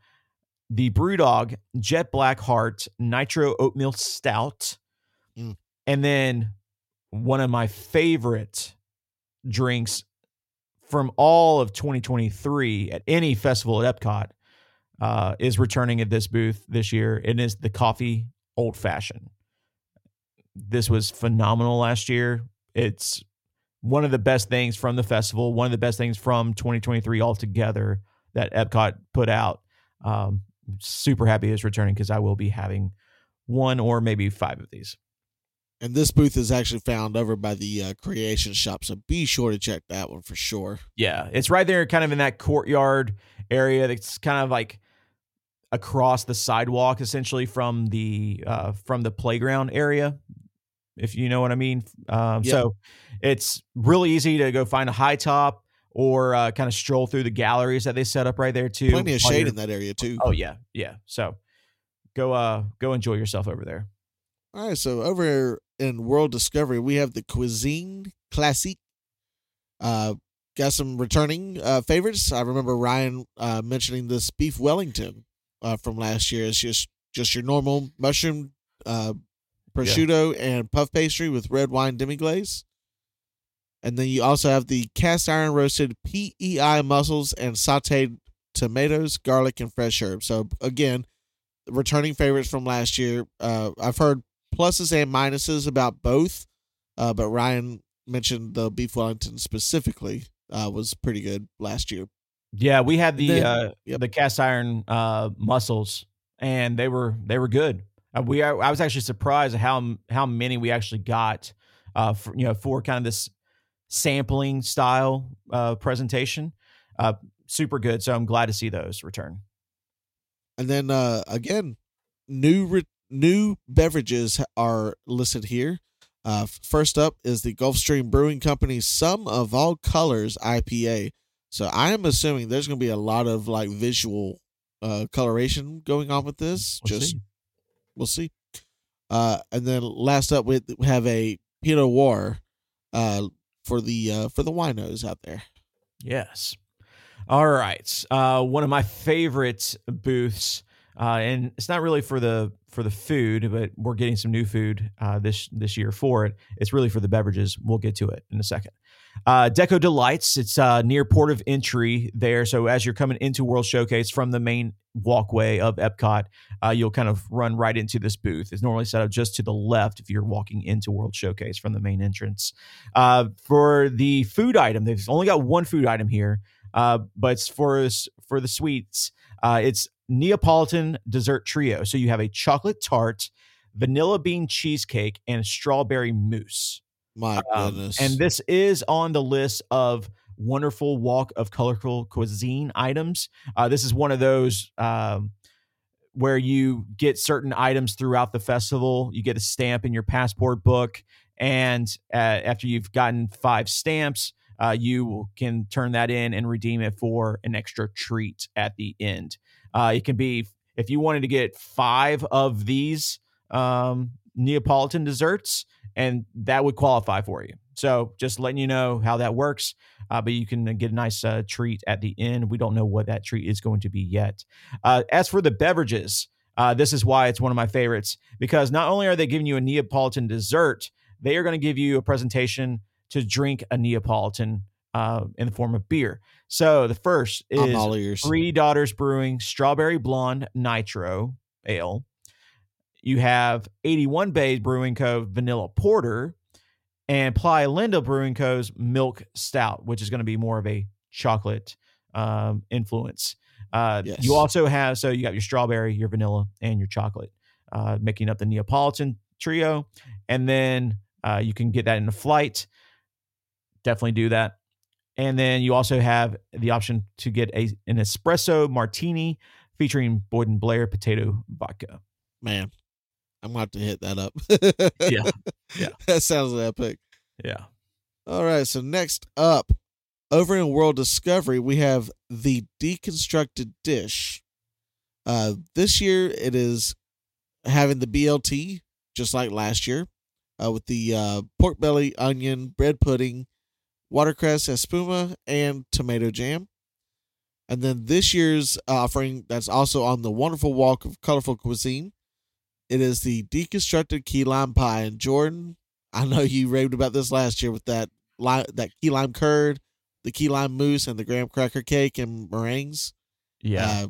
the Brewdog Jet Black Heart Nitro Oatmeal Stout. Mm. And then one of my favorite drinks from all of 2023 at any festival at Epcot uh, is returning at this booth this year. It is the coffee old fashioned. This was phenomenal last year. It's one of the best things from the festival, one of the best things from 2023 altogether that Epcot put out. Um, super happy it's returning because I will be having one or maybe five of these. And this booth is actually found over by the uh, Creation Shop, so be sure to check that one for sure. Yeah, it's right there, kind of in that courtyard area. That's kind of like across the sidewalk, essentially from the uh, from the playground area, if you know what I mean. Um, Yep. So it's really easy to go find a high top or uh, kind of stroll through the galleries that they set up right there too. Plenty of shade you're- in that area too. Oh yeah, yeah. So go uh go enjoy yourself over there. All right, so over in World Discovery, we have the Cuisine Classique. Uh, got some returning uh, favorites. I remember Ryan uh, mentioning this beef Wellington uh, from last year. It's just just your normal mushroom, uh, prosciutto, and puff pastry with red wine demi glaze. And then you also have the cast iron roasted PEI mussels and sauteed tomatoes, garlic, and fresh herbs. So again, returning favorites from last year. Uh, I've heard pluses and minuses about both, uh, but Ryan mentioned the beef Wellington specifically uh, was pretty good last year. Yeah, we had the Then- uh yep. the cast iron uh muscles and they were they were good. Uh, we I was actually surprised at how how many we actually got uh for, you know for kind of this sampling style uh presentation. Uh super good. So I'm glad to see those return. And then uh, again, new re- new beverages are listed here. Uh, first up is the Gulfstream Brewing Company's Sum of All Colors IPA. So I am assuming there's going to be a lot of like visual uh, coloration going on with this. We'll Just see. We'll see. Uh, and then last up, we have a Pinot Noir uh, for the uh, for the winos out there. Yes. All right. Uh, one of my favorite booths, uh, and it's not really for the for the food, but we're getting some new food uh, this this year for it. It's really for the beverages. We'll get to it in a second. Uh, Deco Delights. It's uh, near port of entry there. So as you're coming into World Showcase from the main walkway of Epcot, uh, you'll kind of run right into this booth. It's normally set up just to the left if you're walking into World Showcase from the main entrance. Uh, for the food item, they've only got one food item here, uh, but it's for for the sweets. Uh, it's Neapolitan dessert trio. So you have a chocolate tart, vanilla bean cheesecake, and strawberry mousse. My Um, goodness. and this is on the list of wonderful walk of colorful cuisine items. Uh, this is one of those um, where you get certain items throughout the festival. You get a stamp in your passport book, and uh, after you've gotten five stamps, uh, you can turn that in and redeem it for an extra treat at the end. Uh, it can be if you wanted to get five of these um, Neapolitan desserts, and that would qualify for you. So just letting you know how that works. Uh, but you can get a nice uh, treat at the end. We don't know what that treat is going to be yet. Uh, as for the beverages, uh, this is why it's one of my favorites because not only are they giving you a Neapolitan dessert, they are going to give you a presentation to drink a Neapolitan uh, in the form of beer. So the first is. Three Daughters Brewing Strawberry Blonde Nitro Ale. You have 81 Bay Brewing Co. Vanilla Porter and Playalinda Brewing Co.'s Milk Stout, which is going to be more of a chocolate um, influence. Uh, Yes. You also have, so you got your strawberry, your vanilla, and your chocolate, uh, making up the Neapolitan trio. And then uh, you can get that in a flight. Definitely do that. And then you also have the option to get a an espresso martini featuring Boyd and Blair potato vodka. Man, I'm going to have to hit that up. Yeah. (laughs) Yeah. That sounds epic. Yeah. All right. So next up, over in World Discovery, we have the deconstructed dish. Uh, this year it is having the BLT, just like last year, uh, with the uh, pork belly, onion, bread pudding, watercress espuma, and tomato jam. And then this year's offering, that's also on the wonderful walk of colorful cuisine. It is the deconstructed key lime pie. And Jordan, I know you raved about this last year with that lime, that key lime curd, the key lime mousse, and the graham cracker cake and meringues. Yeah. Uh,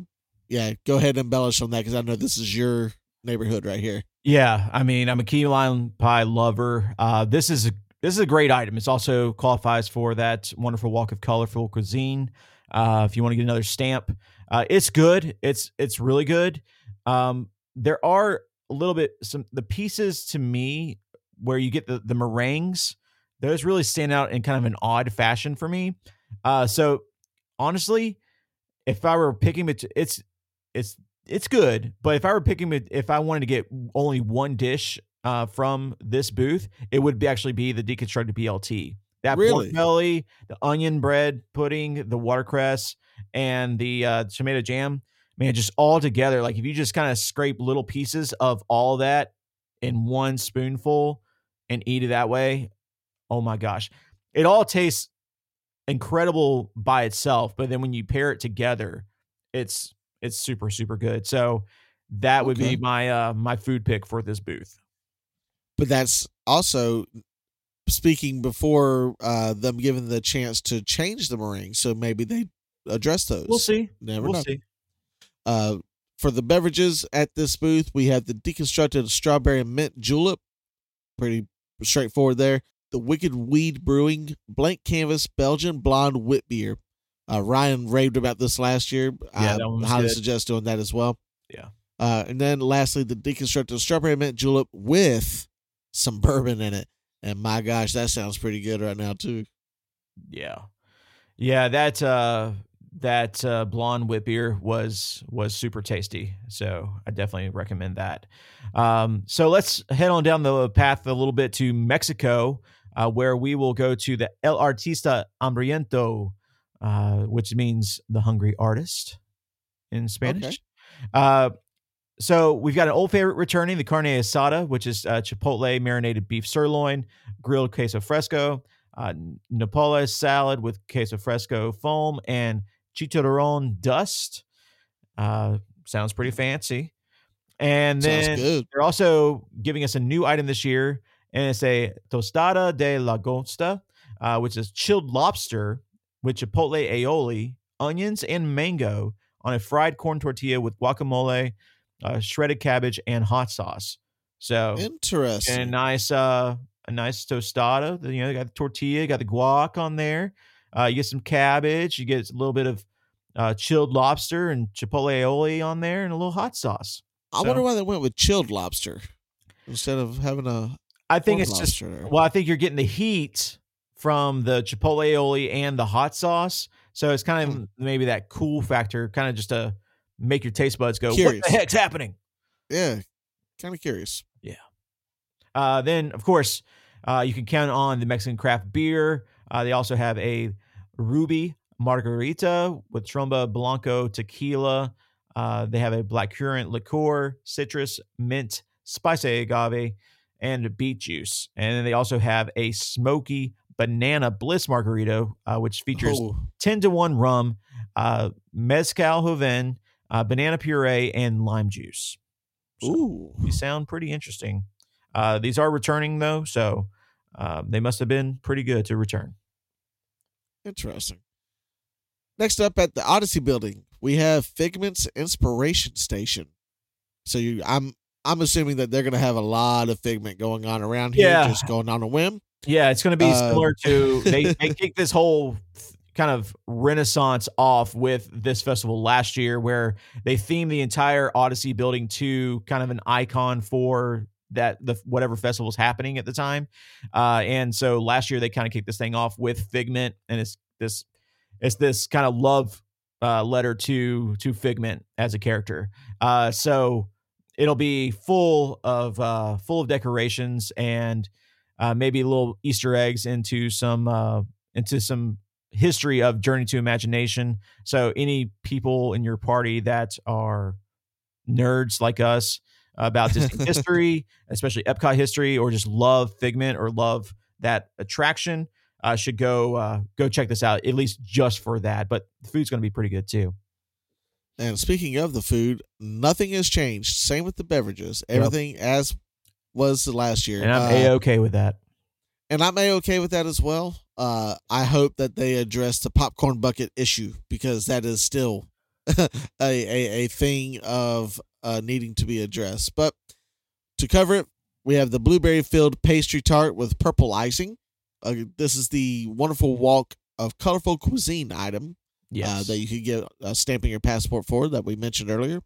yeah. Go ahead and embellish on that because I know this is your neighborhood right here. Yeah, I mean, I'm a key lime pie lover. Uh, this is a this is a great item. It also qualifies for that wonderful walk of colorful cuisine. Uh, if you want to get another stamp, uh, it's good. It's it's really good. Um, there are a little bit some the pieces to me where you get the the meringues. Those really stand out in kind of an odd fashion for me. Uh, so honestly, if I were picking it, it's it's it's good. But if I were picking it, if I wanted to get only one dish uh, from this booth, it would be actually be the deconstructed BLT. That Really? pork belly, the onion bread pudding, the watercress, and the uh, tomato jam. Man, just all together. Like if you just kind of scrape little pieces of all that in one spoonful and eat it that way, oh my gosh, it all tastes incredible by itself. But then when you pair it together, it's it's super super good. So that would Okay. be my uh my food pick for this booth. But that's also speaking before uh, them giving the chance to change the meringue. So maybe they address those. We'll see. Never we'll know. see. Uh, for the beverages at this booth, we have the deconstructed strawberry mint julep. Pretty straightforward there. The Wicked Weed Brewing Blank Canvas Belgian Blonde Wit Beer. Uh, Ryan raved about this last year. Yeah, I that one was highly good. suggest doing that as well. Yeah. Uh, and then lastly, the deconstructed strawberry mint julep with some bourbon in it. And my gosh, that sounds pretty good right now too. Yeah. Yeah, that uh that uh, blonde wit beer was was super tasty. So I definitely recommend that. Um, so let's head on down the path a little bit to Mexico, uh, where we will go to the El Artista Hambriento, uh, which means the hungry artist in Spanish. Okay. So we've got an old favorite returning, the carne asada, which is uh, chipotle marinated beef sirloin, grilled queso fresco, uh, salad with queso fresco foam, and chicharron dust. Uh, sounds pretty fancy. And then they're also giving us a new item this year, and it's a tostada de langosta, uh, which is chilled lobster with chipotle aioli, onions, and mango on a fried corn tortilla with guacamole, uh, shredded cabbage, and hot sauce. So interesting. and a nice, uh, a nice tostada. You know, you got the tortilla, you got the guac on there. Uh, you get some cabbage, you get a little bit of uh, chilled lobster and chipotle aioli on there, and a little hot sauce. I So- wonder why they went with chilled lobster instead of having a. I think it's just there. well, I think you're getting the heat from the chipotle aioli and the hot sauce, so it's kind of Hmm. maybe that cool factor, kind of just to make your taste buds go, Curious. "What the heck's happening?" Yeah, kind of curious. Yeah. Uh, then, of course, uh, you can count on the Mexican craft beer. Uh, they also have a Ruby Margarita with Tromba Blanco tequila. Uh, they have a black currant liqueur, citrus, mint, spicy agave, and beet juice. And then they also have a smoky banana bliss margarita, uh, which features Oh, 10 to 1 rum, uh, mezcal joven, uh, banana puree, and lime juice. So- ooh. these sound pretty interesting. Uh, these are returning though, so uh, they must have been pretty good to return. Interesting. Next up at the Odyssey building, we have Figment's Inspiration Station. So you I'm I'm assuming that they're gonna have a lot of figment going on around here, Yeah. just going on a whim. Yeah, it's going to be Uh, similar to they they (laughs) kicked this whole kind of renaissance off with this festival last year, where they themed the entire Odyssey building to kind of an icon for that the whatever festival was happening at the time. Uh, and so last year they kind of kicked this thing off with Figment, and it's this it's this kind of love uh, letter to to Figment as a character. Uh, so it'll be full of uh, full of decorations and uh, maybe little Easter eggs into some uh, into some history of Journey to Imagination. So any people in your party that are nerds like us about Disney (laughs) history, especially Epcot history, or just love Figment or love that attraction, uh, should go uh, go check this out at least just for that. But the food's going to be pretty good too. And speaking of the food, nothing has changed. Same with the beverages. Everything as was the last year. And I'm Uh, a okay with that. and I'm a okay with that as well. Uh, I hope that they address the popcorn bucket issue because that is still (laughs) a, a a thing of uh, needing to be addressed. But to cover it, we have the blueberry filled pastry tart with purple icing. Uh, this is the wonderful walk of colorful cuisine item Yes. uh, that you could get uh, stamping your passport for that we mentioned earlier.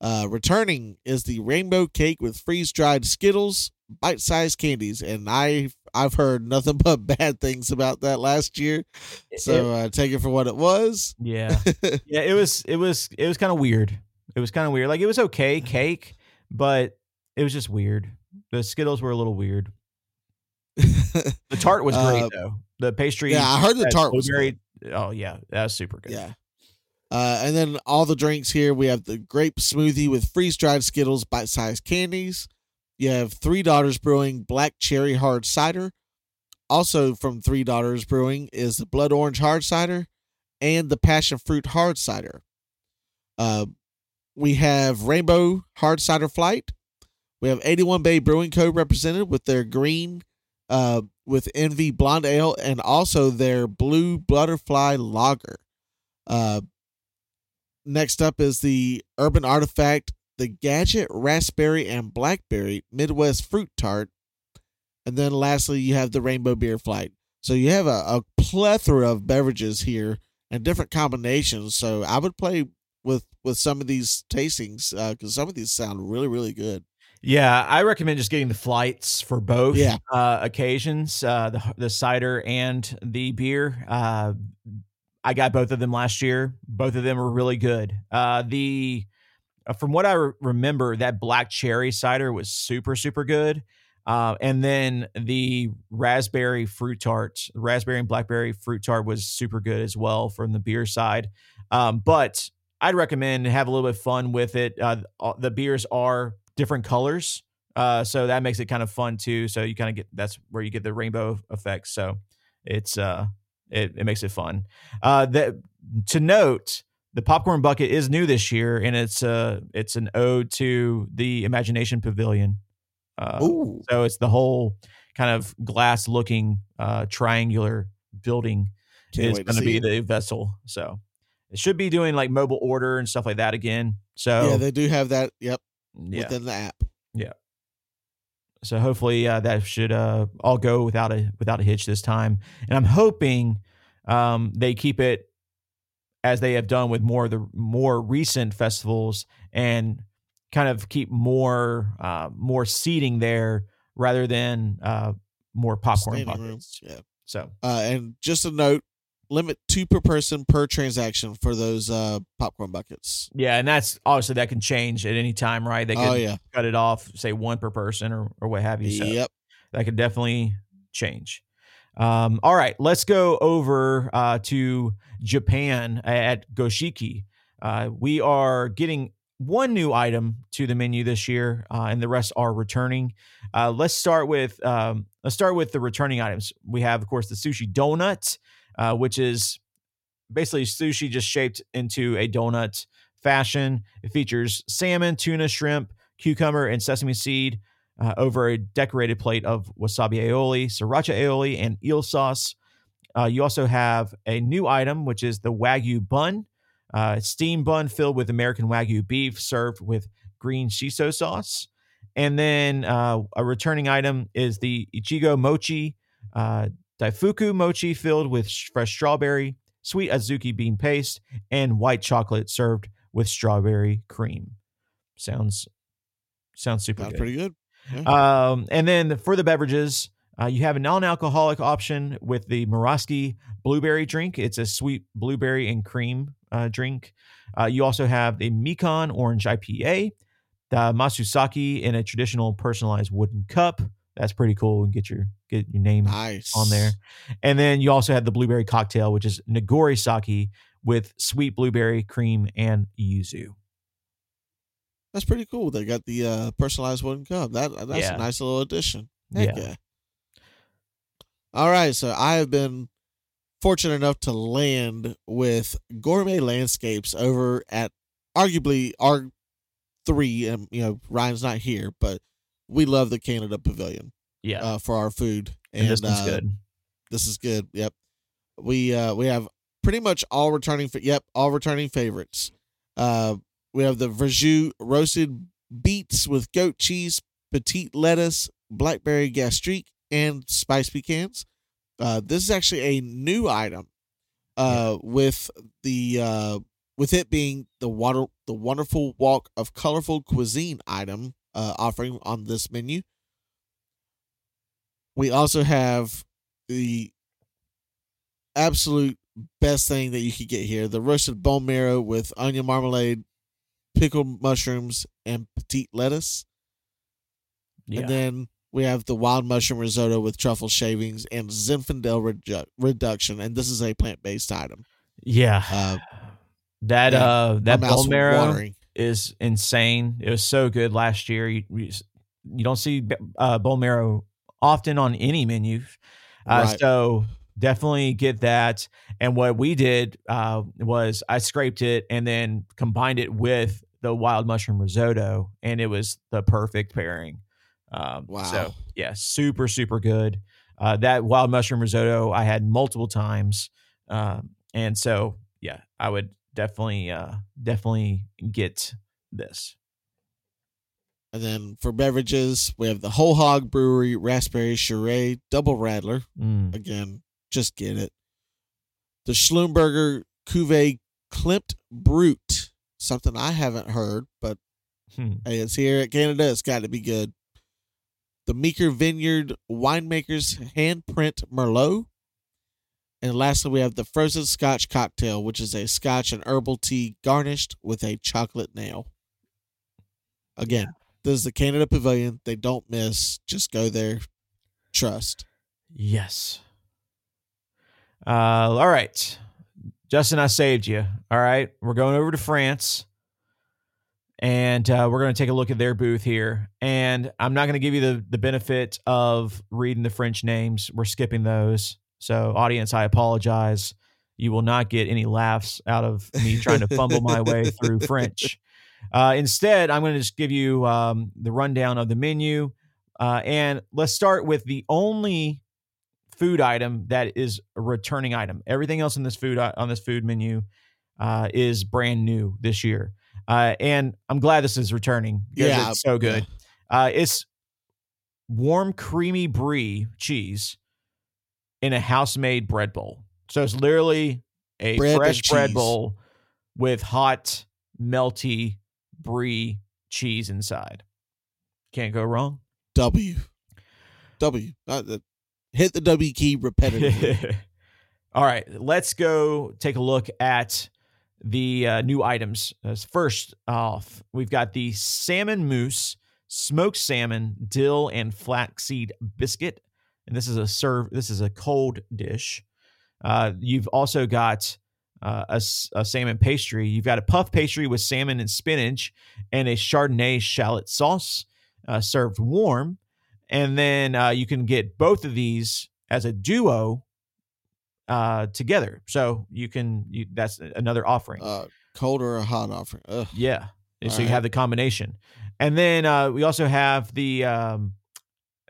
Uh, returning is the rainbow cake with freeze dried Skittles, bite sized candies, and I I've heard nothing (laughs) but bad things about that last year. So uh, take it for what it was. Yeah. (laughs) yeah, it was it was it was kind of weird. It was kind of weird. Like it was okay cake, but it was just weird. The Skittles were a little weird. The (laughs) tart was great Uh, though. The pastry. yeah, I heard the tart was blueberry- Oh yeah, that was super good. Yeah. Uh, and then all the drinks here, we have the grape smoothie with freeze dried Skittles, bite sized candies. You have Three Daughters Brewing Black Cherry Hard Cider. Also from Three Daughters Brewing is the Blood Orange Hard Cider and the Passion Fruit Hard Cider. Uh, we have Rainbow Hard Cider Flight. We have 81 Bay Brewing Co. represented with their green uh, with Envy Blonde Ale and also their Blue Butterfly Lager. Uh, next up is the Urban Artifact, the Gadget Raspberry and Blackberry Midwest Fruit Tart. And then lastly, you have the Rainbow Beer Flight. So you have a, a plethora of beverages here and different combinations. So I would play with with some of these tastings because some of these sound really really good. Yeah, I recommend just getting the flights for both Yeah. uh, occasions, uh, the the cider and the beer. Uh, I got both of them last year. Both of them were really good. Uh, the uh, from what I re- remember, that black cherry cider was super super good. Uh, and then the raspberry fruit tart, raspberry and blackberry fruit tart was super good as well from the beer side. Um, but I'd recommend have a little bit of fun with it. Uh, the beers are different colors, uh, so that makes it kind of fun too. So you kind of get that's where you get the rainbow effect. So it's uh, it, it makes it fun. Uh, that to note, the popcorn bucket is new this year, and it's uh it's an ode to the Imagination Pavilion. Uh, so it's the whole kind of glass looking uh, triangular building Can't is going to be it. the vessel. So it should be doing like mobile order and stuff like that again. So Yeah, they do have that. Yep, yeah. within the app. Yeah. So hopefully uh, that should uh, all go without a without a hitch this time. And I'm hoping um, they keep it as they have done with more of the more recent festivals and kind of keep more uh, more seating there rather than uh, more popcorn Standing room. buckets. Yeah. So Uh, and just a note: limit two per person per transaction for those uh, popcorn buckets. yeah, and that's obviously that can change at any time, right? They can Oh yeah. cut it off, say one per person or or what have you. So Yep. that could definitely change. Um, all right, let's go over uh, to Japan at Goshiki. Uh, we are getting one new item to the menu this year, uh, and the rest are returning. Uh, let's start with um, let's start with the returning items. We have, of course, the sushi donut, uh, which is basically sushi just shaped into a donut fashion. It features salmon, tuna, shrimp, cucumber, and sesame seed uh, over a decorated plate of wasabi aioli, sriracha aioli, and eel sauce. Uh, you also have a new item, which is the Wagyu bun, uh, steam bun filled with American Wagyu beef served with green shiso sauce. And then uh, a returning item is the Ichigo mochi, uh, Daifuku mochi filled with sh- fresh strawberry, sweet azuki bean paste, and white chocolate served with strawberry cream. Sounds sounds super Sounds good. pretty good. Um, and then for the beverages, uh, you have a non-alcoholic option with the Murasaki blueberry drink. It's a sweet blueberry and cream uh, drink. Uh, you also have the Mikan orange IPA, the Masu sake in a traditional personalized wooden cup. That's pretty cool. And get your get your name Nice on there. And then you also have the blueberry cocktail, which is Nigori Sake with sweet blueberry cream and yuzu. That's pretty cool. They got the uh, personalized wooden cup. That that's Yeah. a nice little addition. Heck Yeah. yeah. All right, so I have been fortunate enough to land with Gourmet Landscapes over at arguably our three. And you know, Ryan's not here, but we love the Canada Pavilion Yeah. uh, for our food. and, this one's uh, good. This is good. Yep. We uh we have pretty much all returning fa- yep, all returning favorites. Uh we have the Verjus roasted beets with goat cheese, petite lettuce, blackberry gastrique, and spice pecans. Uh this is actually a new item. Uh with the uh with it being the water the wonderful walk of colorful cuisine item uh offering on this menu. We also have the absolute best thing that you could get here the roasted bone marrow with onion marmalade, pickled mushrooms, and petite lettuce. Yeah. And then we have the wild mushroom risotto with truffle shavings and Zinfandel redu- reduction. And this is a plant based item. Yeah. Uh, that man, uh that bone marrow is insane. It was so good last year. You you, you don't see uh, bone marrow often on any menu. Uh, Right. So definitely get that. And what we did uh, was I scraped it and then combined it with the wild mushroom risotto, and it was the perfect pairing. Um, Wow. So yeah, super super good. Uh, that wild mushroom risotto I had multiple times, um, and so yeah, I would definitely uh, definitely get this. And then for beverages, we have the Whole Hog Brewery Raspberry Charade Double Rattler. Mm. Again, just get it. The Schlumberger Cuvée Klimt Brut. Something I haven't heard, but Hmm. hey, it's here at Canada. It's got to be good. The Meeker Vineyard Winemakers Handprint Merlot. And lastly, we have the frozen scotch cocktail, which is a scotch and herbal tea garnished with a chocolate nail. Again, this is the Canada Pavilion. They don't miss. Just go there. Trust. Yes. Uh, all right. Justin, I saved you. All right. We're going over to France and uh, we're going to take a look at their booth here. And I'm not going to give you the, the benefit of reading the French names. We're skipping those. So, audience, I apologize. You will not get any laughs out of me trying to fumble my way (laughs) through French. Uh, instead, I'm going to just give you um, the rundown of the menu. Uh, and let's start with the only food item that is a returning item. Everything else in this food uh, on this food menu uh, is brand new this year. Uh, and I'm glad this is returning Yeah, it's so good. Uh, it's warm, creamy brie cheese in a house-made bread bowl. So it's literally a Bread fresh bread bowl with hot, melty brie cheese inside. Can't go wrong. W. W. Uh, uh, hit the W key repetitively. (laughs) All right, let's go take a look at the uh, new items. Uh, First off, we've got the salmon mousse, smoked salmon, dill, and flaxseed biscuit, and this is a serve. This is a cold dish. Uh, you've also got uh, a, a salmon pastry. You've got a puff pastry with salmon and spinach, and a Chardonnay shallot sauce uh, served warm. And then uh, you can get both of these as a duo uh, together. So you can you, that's another offering. uh, cold or a hot offering. Ugh. yeah. So you have the combination. And then uh, we also have the um,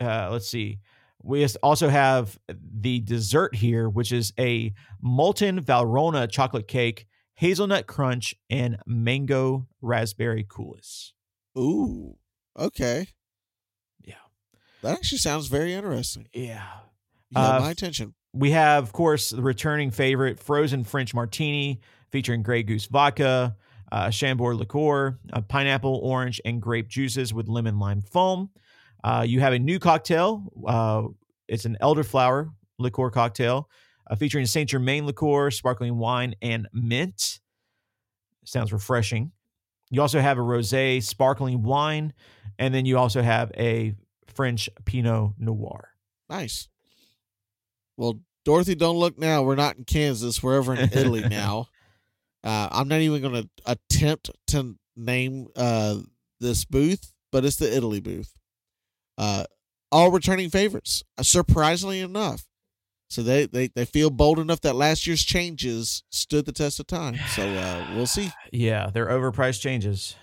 uh, let's see. We also have the dessert here, which is a molten Valrhona chocolate cake, hazelnut crunch, and mango raspberry coulis. Ooh. Okay. That actually sounds very interesting. Yeah. You got Uh, my attention. We have, of course, the returning favorite, frozen French martini featuring Grey Goose vodka, uh, Chambord liqueur, uh, pineapple, orange, and grape juices with lemon lime foam. Uh, you have a new cocktail. Uh, it's an elderflower liqueur cocktail uh, featuring Saint Germain liqueur, sparkling wine, and mint. Sounds refreshing. You also have a rosé sparkling wine, and then you also have a French Pinot Noir. Nice. Well, Dorothy, don't look now. We're not in Kansas. We're over in Italy (laughs) now. Uh, I'm not even going to attempt to name uh, this booth, but it's the Italy booth. Uh, all returning favorites, uh, surprisingly enough. So they, they, they feel bold enough that last year's changes stood the test of time. So uh, we'll see. (sighs) Yeah, they're overpriced changes.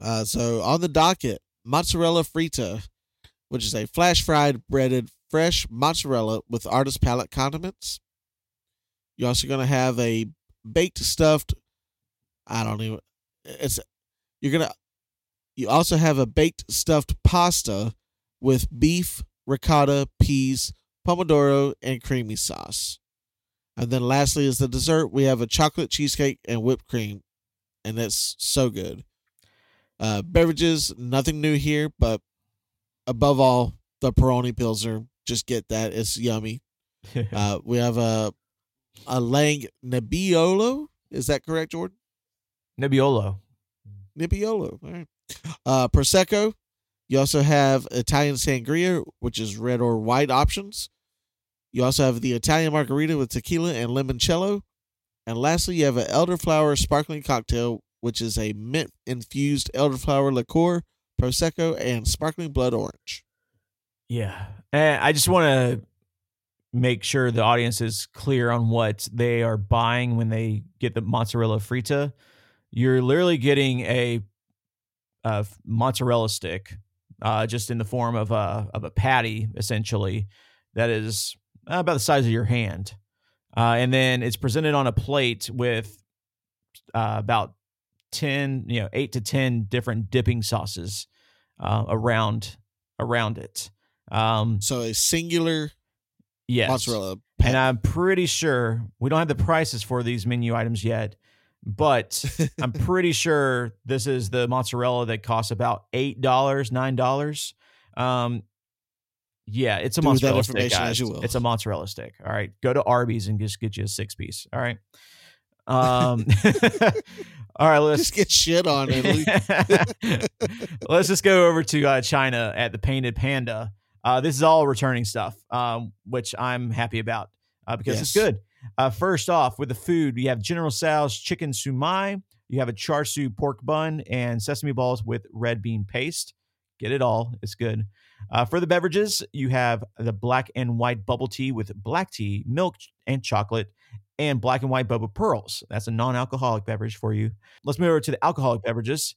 Uh, so on the docket, mozzarella frita, which is a flash fried breaded fresh mozzarella with artist palette condiments. You're also going to have a baked stuffed. I don't even. It's you're gonna. You also have a baked stuffed pasta with beef, ricotta, peas, pomodoro, and creamy sauce. And then lastly is the dessert. We have a chocolate cheesecake and whipped cream, and it's so good. Uh, beverages, nothing new here, but above all, the Peroni Pilsner. Just get that; it's yummy. (laughs) Uh, we have a a Langhe Nebbiolo. Is that correct, Jordan? Nebbiolo. Nebbiolo. All right. Uh, Prosecco. You also have Italian Sangria, which is red or white options. You also have the Italian Margarita with tequila and limoncello. And lastly, you have an elderflower sparkling cocktail, which is a mint infused elderflower liqueur, Prosecco, and sparkling blood orange. Yeah. And I just want to make sure the audience is clear on what they are buying when they get the mozzarella frita. You're literally getting a, a mozzarella stick, uh, just in the form of a of a patty, essentially, that is about the size of your hand, uh, and then it's presented on a plate with uh, about ten, you know, eight to ten different dipping sauces uh, around around it. Um, So a singular yes. mozzarella. And I'm pretty sure we don't have the prices for these menu items yet, but (laughs) I'm pretty sure this is the mozzarella that costs about eight dollars, nine dollars. Um, Yeah, it's a Do mozzarella stick, guys. you will. It's a mozzarella stick. All right, go to Arby's and just get you a six piece. All right. Um. (laughs) (laughs) all right, let's Just get shit on Italy. (laughs) let's just go over to uh, China at the Painted Panda. Uh, this is all returning stuff, um, which I'm happy about uh, because it's good. Uh, first off, with the food, you have General Tso's chicken shumai, you have a char siu pork bun, and sesame balls with red bean paste. Get it all; it's good. Uh, for the beverages, you have the black and white bubble tea with black tea, milk, and chocolate, and black and white boba pearls. That's a non-alcoholic beverage for you. Let's move over to the alcoholic beverages.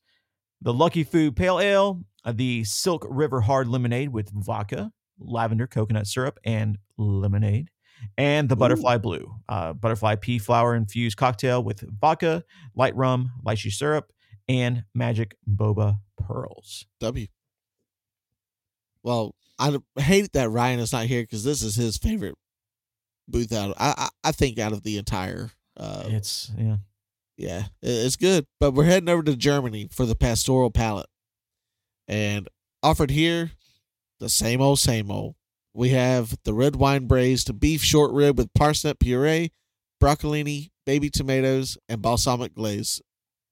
The Lucky Food Pale Ale, uh, the Silk River Hard Lemonade with vodka, lavender coconut syrup, and lemonade, and the Butterfly Blue, uh, butterfly pea flower infused cocktail with vodka, light rum, lychee syrup, and magic boba pearls. W. Well, I hate that Ryan is not here because this is his favorite booth out. I I, I think out of the entire. Uh, It's yeah, yeah, it's good. But we're heading over to Germany for the pastoral palate, and offered here, the same old, same old. We have the red wine braised beef short rib with parsnip puree, broccolini, baby tomatoes, and balsamic glaze.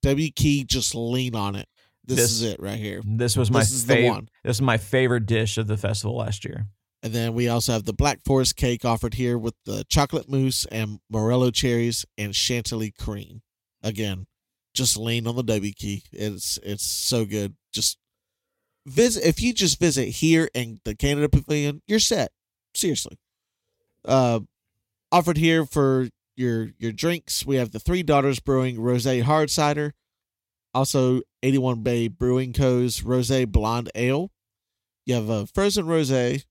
W key, just lean on it. This, This- is it right here. this was my This is the favorite. This is my favorite dish of the festival last year. And then we also have the Black Forest cake offered here with the chocolate mousse and morello cherries and chantilly cream. Again, just lean on the W key. It's it's so good. Just visit if you just visit here in the Canada Pavilion, you're set. Seriously. Uh offered here for your your drinks, we have the Three Daughters Brewing Rosé Hard Cider. Also 81 Bay Brewing Co.'s Rosé Blonde Ale. You have a frozen rosé,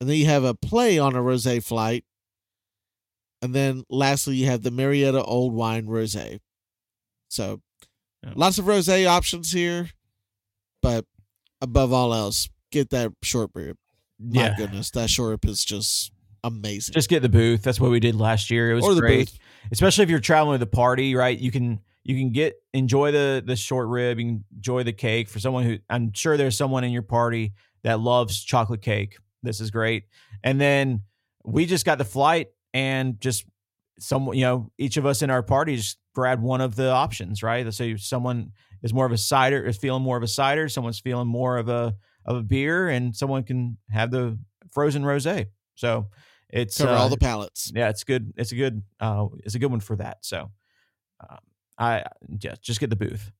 and then you have a play on a rosé flight. And then lastly, you have the Marietta Old Wine Rosé. So Yeah. lots of rosé options here, but above all else, get that short rib. My yeah, goodness, that short rib is just amazing. just get the booth. That's what we did last year. It was great. booth. especially if you're traveling with a party, right? You can you can get enjoy the the short rib, you enjoy the cake for someone who I'm sure there's someone in your party that loves chocolate cake. This is great. And then we just got the flight and just some, you know, each of us in our party just grabbed one of the options, right? So someone is more of a cider, is feeling more of a cider, someone's feeling more of a of a beer, and someone can have the frozen rosé. So it's Cover uh, all the palettes. yeah, it's good. It's a good. Uh, it's a good one for that. So, um, I yeah, just get the booth.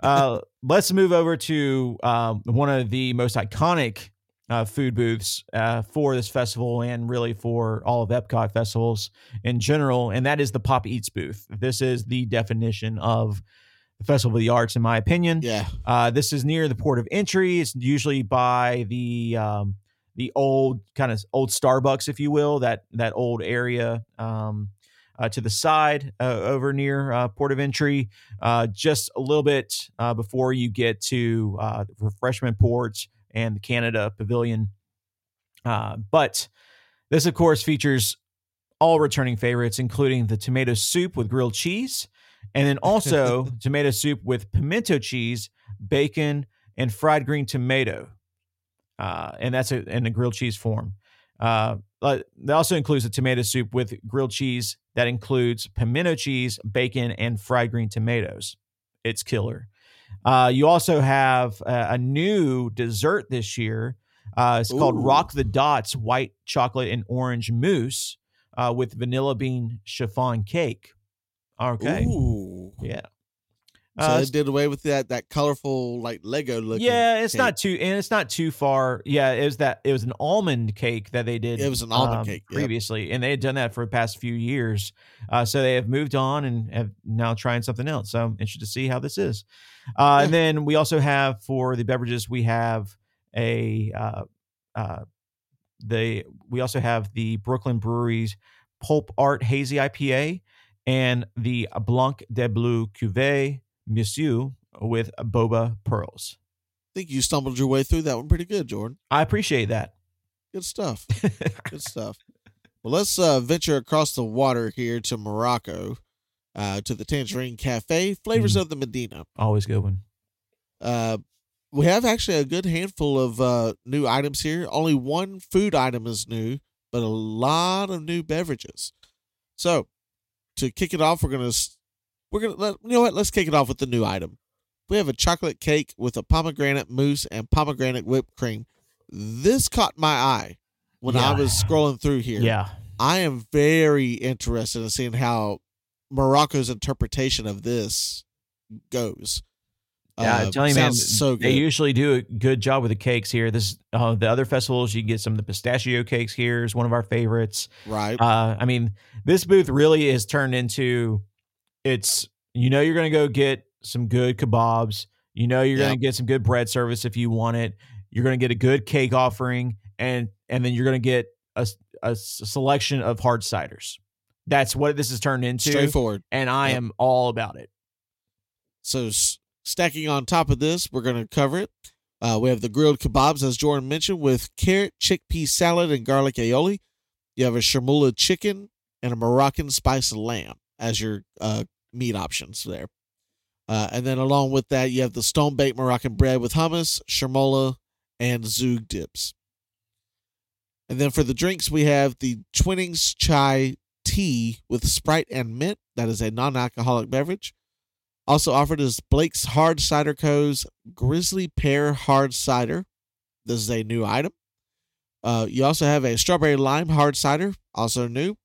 Uh, let's move over to um, one of the most iconic uh, food booths uh, for this festival and really for all of Epcot festivals in general, and that is the Pop Eats booth. This is the definition of the Festival of the Arts, in my opinion. Yeah. Uh, this is near the port of entry. It's usually by the um, the old kind of old Starbucks, if you will, that that old area um, uh, to the side uh, over near uh, port of entry, uh, just a little bit uh, before you get to uh, refreshment port and the Canada Pavilion. Uh, but this, of course, features all returning favorites, including the tomato soup with grilled cheese, and then (laughs) also tomato soup with pimento cheese, bacon, and fried green tomato. Uh, and that's a, in a grilled cheese form. Uh, that also includes a tomato soup with grilled cheese that includes pimento cheese, bacon, and fried green tomatoes. It's killer. Uh, you also have a, a new dessert this year. Uh, it's called Rock the Dots White Chocolate and Orange Mousse uh, with vanilla bean chiffon cake. Okay. Ooh. Yeah. So Uh, they did away with that that colorful like Lego look. yeah, it's cake. not too, and it's not too far. Yeah, it was that it was an almond cake that they did. It was an almond um, cake, yep. previously, and they had done that for the past few years. Uh, so they have moved on and have now trying something else. So I'm interested to see how this is. Uh, And then we also have for the beverages, we have a uh, uh, the we also have the Brooklyn Brewery's Pulp Art Hazy IPA and the Blanc de Bleu Cuvée Monsieur with boba pearls. I think you stumbled your way through that one pretty good, Jordan. I appreciate that. Good stuff. (laughs) Good stuff. Well, let's uh, venture across the water here to Morocco, uh, to the Tangerine Cafe, flavors Mm. of the Medina. Always good one. Uh, we have actually a good handful of uh, new items here. Only one food item is new, but a lot of new beverages. So, to kick it off, we're gonna we're gonna let, you know what? Let's kick it off with the new item. We have a chocolate cake with a pomegranate mousse and pomegranate whipped cream. This caught my eye when I was scrolling through here. Yeah. I am very interested in seeing how Morocco's interpretation of this goes. Yeah, Uh, I'm telling you, man, sounds so they usually do a good job with the cakes here. This uh, the other festivals, you get some of the pistachio cakes here is one of our favorites. right. Uh, I mean, this booth really is turned into it's you know you're gonna go get some good kebabs. You know you're gonna get some good bread service if you want it. You're gonna get a good cake offering, and and then you're gonna get a, a selection of hard ciders. That's what this has turned into, Straightforward. and I Yep. am all about it. So s- stacking on top of this, we're going to cover it. Uh, we have the grilled kebabs, as Jordan mentioned, with carrot, chickpea salad, and garlic aioli. You have a chermoula chicken and a Moroccan spiced lamb as your uh, meat options there. Uh, and then along with that, you have the stone baked Moroccan bread with hummus, chermoula, and zoug dips. And then for the drinks, we have the Twinings chai tea with Sprite and mint. That is a non alcoholic beverage. Also offered is Blake's Hard Cider Co.'s Grizzly Pear Hard Cider. This is a new item. Uh, you also have a Strawberry Lime Hard Cider, also new.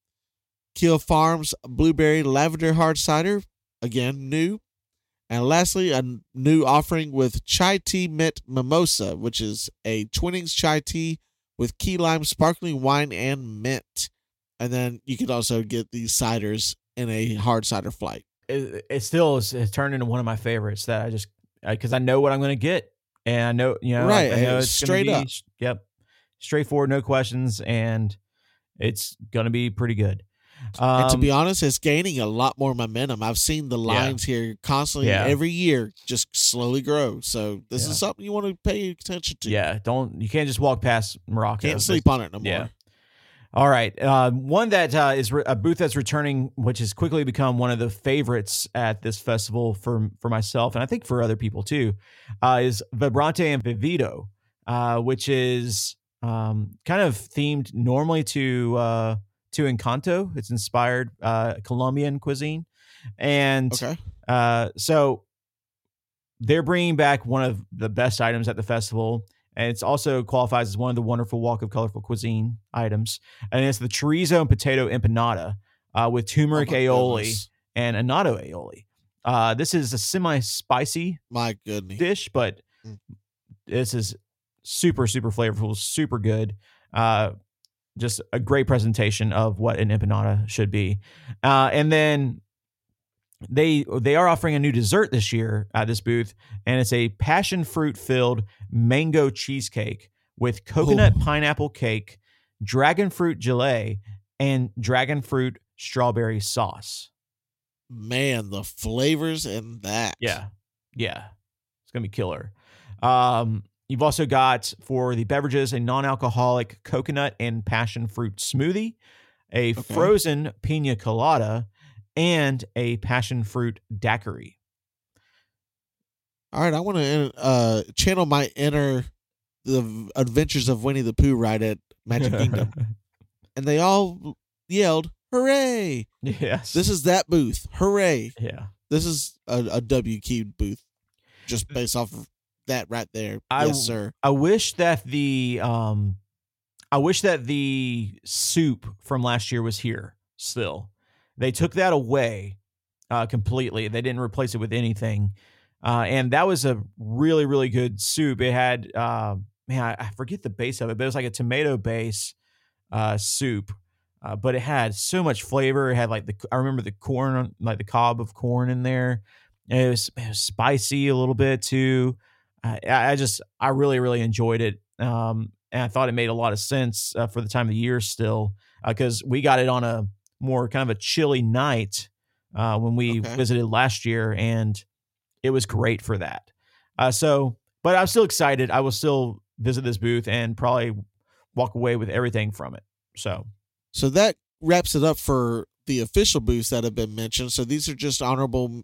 Keel Farms Blueberry Lavender Hard Cider, again new. And lastly, a new offering with Chai Tea Mint Mimosa, which is a Twinings chai tea with key lime sparkling wine and mint. And then you can also get these ciders in a hard cider flight. it, it still is has turned into one of my favorites that I just because I know what I'm going to get and I know you know Right, I know uh, it's straight be, up. Yep, straightforward, no questions, and it's going to be pretty good. Um, and to be honest, it's gaining a lot more momentum. I've seen the lines here constantly Yeah. every year just slowly grow. So this Yeah. is something you want to pay attention to. yeah, don't you can't just walk past Morocco. Can't sleep on it no more. Yeah. All right. Uh, one that uh, is re- a booth that's returning, which has quickly become one of the favorites at this festival for for myself, and I think for other people too, uh, is Vibrante and Vivido, uh, which is um, kind of themed normally to uh, to Encanto. It's inspired uh, Colombian cuisine, and Okay. uh, so they're bringing back one of the best items at the festival, and it's also qualifies as one of the wonderful Walk of Colorful Cuisine items, and it's the chorizo and potato empanada uh, with turmeric Oh aioli goodness. and annatto aioli. Uh, this is a semi-spicy My goodness. dish, but Mm. this is super, super flavorful, super good. Uh, just a great presentation of what an empanada should be. Uh, and then they they are offering a new dessert this year at this booth, and it's a passion fruit filled mango cheesecake with coconut Ooh. pineapple cake, dragon fruit gelée, and dragon fruit strawberry sauce. Man, the flavors in that. Yeah. Yeah. It's going to be killer. Um, you've also got for the beverages a non alcoholic coconut and passion fruit smoothie, a Okay. frozen pina colada, and a passion fruit daiquiri. All right, I want to uh, channel my inner the adventures of Winnie the Pooh ride at Magic Kingdom, (laughs) and they all yelled, "Hooray!" yes. This is that booth. Hooray! yeah. This is a WQ booth, just based off of that right there. I yes, sir. I wish that the um I wish that the soup from last year was here still. They took that away uh completely. They didn't replace it with anything. Uh and that was a really really good soup. It had uh man, I, I forget the base of it, but it was like a tomato base uh soup. Uh, but it had so much flavor. It had like the I remember the corn, like the cob of corn in there. And it was, it was spicy a little bit too. I, I just I really really enjoyed it, um, and I thought it made a lot of sense uh, for the time of the year still because we got it on a more kind of a chilly night uh, when we Okay. visited last year, and it was great for that. Uh, so, but I'm still excited. I will still visit this booth and probably walk away with everything from it. So So that wraps it up for the official booths that have been mentioned. So these are just honorable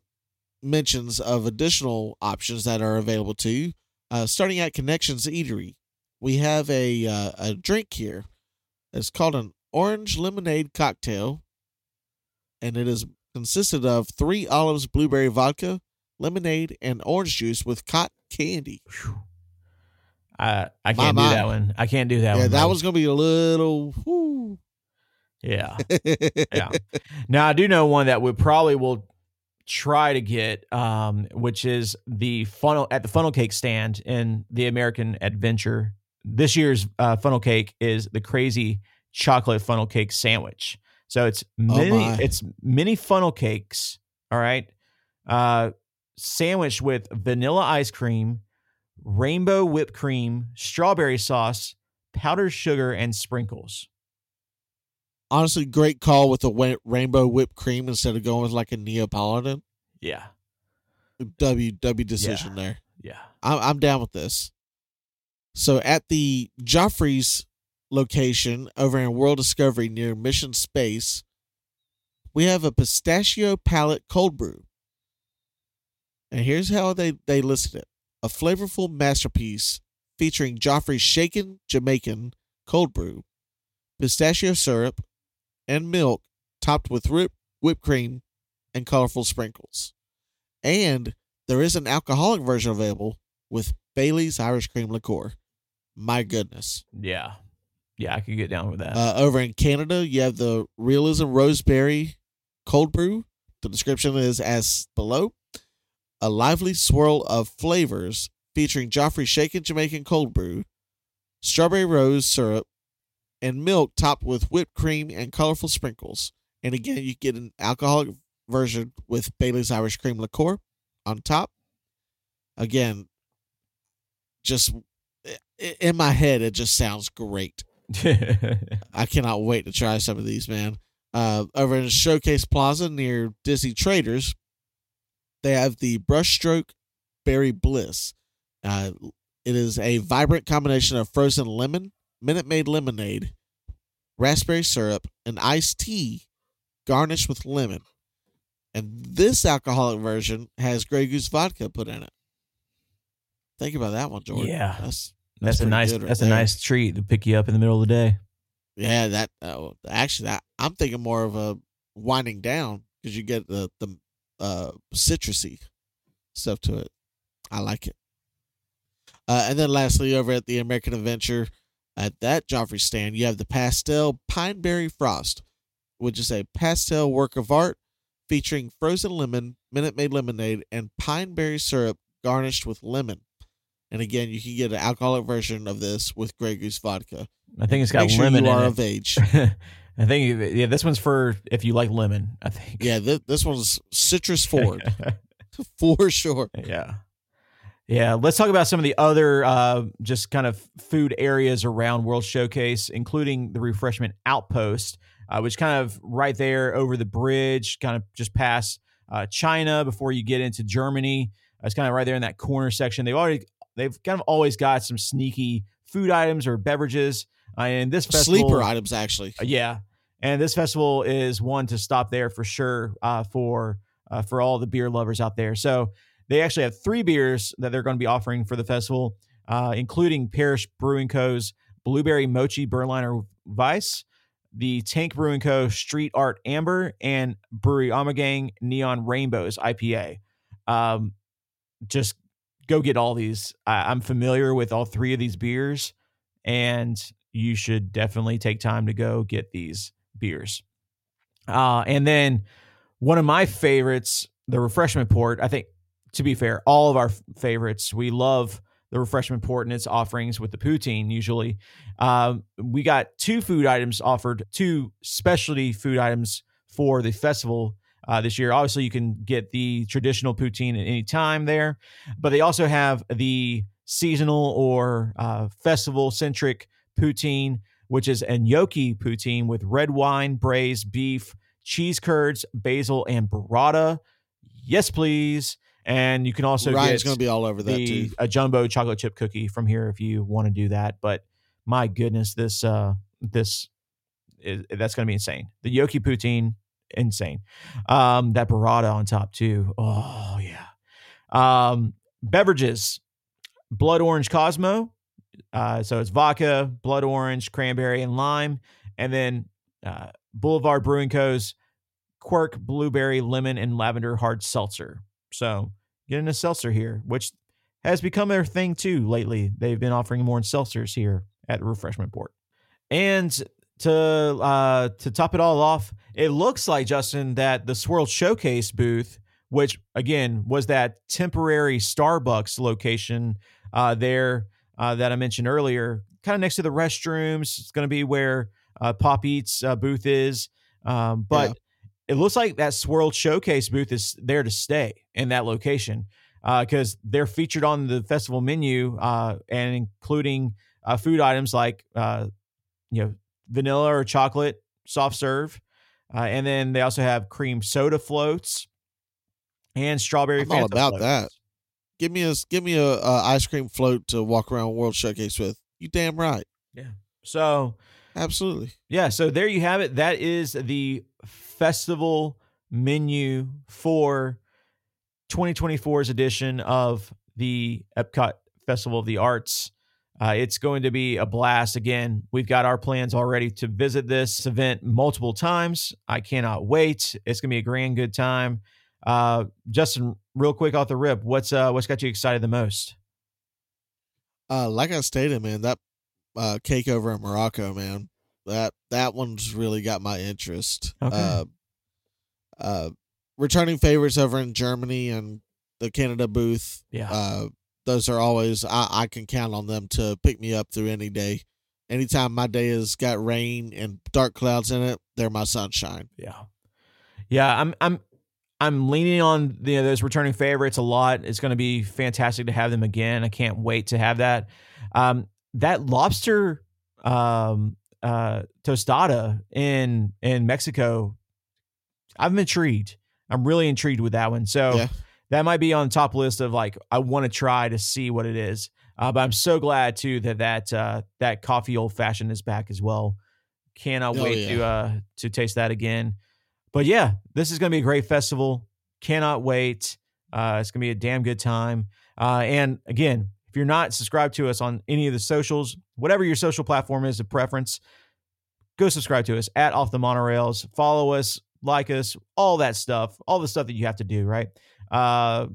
mentions of additional options that are available to you. Uh, starting at Connections Eatery, we have a uh, a drink here. It's called an orange lemonade cocktail, and it is consisted of Three Olives, blueberry vodka, lemonade, and orange juice with cotton candy. I I can't do my. that one. I can't do that yeah, one. that was gonna be a little. whew. Yeah. (laughs) Yeah. Now I do know one that we probably will try to get, um, which is the funnel at the funnel cake stand in the American Adventure. This year's uh, funnel cake is the crazy chocolate funnel cake sandwich. So it's mini, my. it's mini funnel cakes. All right, uh, sandwiched with vanilla ice cream, rainbow whipped cream, strawberry sauce, powdered sugar, and sprinkles. Honestly, great call with the wa- rainbow whipped cream instead of going with like a Neapolitan. Yeah, W W decision there. yeah. I'm, I'm down with this. So at the Joffrey's location over in World Discovery near Mission Space, we have a pistachio palette cold brew. And here's how they, they listed it a flavorful masterpiece featuring Joffrey's shaken Jamaican cold brew, pistachio syrup, and milk topped with whip, whipped cream and colorful sprinkles. And there is an alcoholic version available with Bailey's Irish Cream Liqueur. My goodness. Yeah. Yeah, I could get down with that. Uh, over in Canada, you have the Realism Roseberry Cold Brew. The description is as below a lively swirl of flavors featuring Joffrey Shaken Jamaican Cold Brew, strawberry rose syrup, and milk topped with whipped cream and colorful sprinkles. And again, you get an alcoholic version with Bailey's Irish Cream Liqueur on top. Again, just in my head, it just sounds great. (laughs) I cannot wait to try some of these, man. Uh, over in Showcase Plaza near Disney Traders, they have the Brushstroke Berry Bliss. Uh, it is a vibrant combination of frozen lemon, Minute Maid lemonade, raspberry syrup, and iced tea garnished with lemon. And this alcoholic version has Grey Goose vodka put in it. Think about that one, Jordan. Yeah. That's that's a nice right that's a nice treat to pick you up in the middle of the day. Yeah, that uh, actually, that, I'm thinking more of a winding down because you get the the uh, citrusy stuff to it. I like it. Uh, and then lastly, over at the American Adventure, at that Joffrey stand, you have the pastel pineberry frost, which is a pastel work of art featuring frozen lemon, Minute Maid lemonade, and pineberry syrup garnished with lemon. And again, you can get an alcoholic version of this with Grey Goose vodka. I think it's got Make sure lemon you in are it. of age. (laughs) I think yeah, this one's for if you like lemon. I think. Yeah, th- this one's citrus (laughs) forward (laughs) for sure. yeah. Yeah, let's talk about some of the other uh, just kind of food areas around World Showcase, including the Refreshment Outpost, uh, which kind of right there over the bridge, kind of just past uh, China before you get into Germany. It's kind of right there in that corner section. They've already they've kind of always got some sneaky food items or beverages. Uh, and this festival, Sleeper items, actually. uh, Yeah, and this festival is one to stop there for sure uh, for uh, for all the beer lovers out there. So they actually have three beers that they're going to be offering for the festival, uh, including Parish Brewing Co.'s Blueberry Mochi Berliner Weiss, the Tank Brewing Co. Street Art Amber, and Brewery Ommegang Neon Rainbows IPA. Um, just go get all these. I, I'm familiar with all three of these beers, and you should definitely take time to go get these beers. Uh, and then one of my favorites, the refreshment port. I think, to be fair, all of our favorites. We love the refreshment port and its offerings with the poutine. Usually, um, we got two food items offered, two specialty food items for the festival uh, this year. Obviously, you can get the traditional poutine at any time there, but they also have the seasonal or uh, festival centric poutine, which is a gnocchi poutine with red wine, braised beef, cheese curds, basil, and burrata. Yes, please. And you can also Ryan's get going to be all over that the too. a jumbo chocolate chip cookie from here if you want to do that. But my goodness, this uh this is, that's going to be insane. The gnocchi poutine, insane. Um, that burrata on top too. Oh yeah. Um, beverages. Blood Orange Cosmo. Uh, so it's vodka, blood orange, cranberry, and lime. And then uh, Boulevard Brewing Co.'s Quirk Blueberry Lemon and Lavender Hard Seltzer. So getting a seltzer here, which has become their thing too lately. They've been offering more seltzers here at Refreshment Port. And to uh, to top it all off, it looks like Justin that the Swirl Showcase booth, which again was that temporary Starbucks location uh, there uh, that I mentioned earlier, kind of next to the restrooms. It's going to be where uh, Pop Eats uh, booth is, um, but. Yeah. It looks like that Swirl Showcase booth is there to stay in that location because uh, they're featured on the festival menu uh, and including uh, food items like uh, you know vanilla or chocolate soft serve, uh, and then they also have cream soda floats and strawberry. I'm all about floats. that. Give me a give me a, a, ice cream float to walk around World Showcase with. You damn right. Yeah. So absolutely. Yeah. So there you have it. That is the festival menu for 2024's edition of the Epcot Festival of the Arts. Uh, it's going to be a blast. Again, we've got our plans already to visit this event multiple times. I cannot wait. It's going to be a grand good time. Uh, Justin, real quick off the rip, what's uh, what's got you excited the most? Uh, like I stated, man, that uh, cake over in Morocco, man, that that one's really got my interest. Okay. Uh, uh, returning favorites over in Germany and the Canada booth. Yeah. Uh, those are always I, I can count on them to pick me up through any day. Anytime my day has got rain and dark clouds in it, they're my sunshine. Yeah. Yeah, I'm I'm I'm leaning on the, you know, those returning favorites a lot. It's going to be fantastic to have them again. I can't wait to have that. Um, that lobster um, uh, tostada in in Mexico, I'm intrigued. I'm really intrigued with that one. So yeah. that might be on the top list of like I want to try to see what it is. Uh, but I'm so glad too that that uh, that coffee old fashioned is back as well. Cannot oh, wait yeah. to uh, to taste that again. But yeah, this is going to be a great festival. Cannot wait. Uh, it's going to be a damn good time. Uh, and again, if you're not subscribed to us on any of the socials, whatever your social platform is of preference, go subscribe to us at Off the Monorails. Follow us like us, all that stuff, all the stuff that you have to do, right? Uh,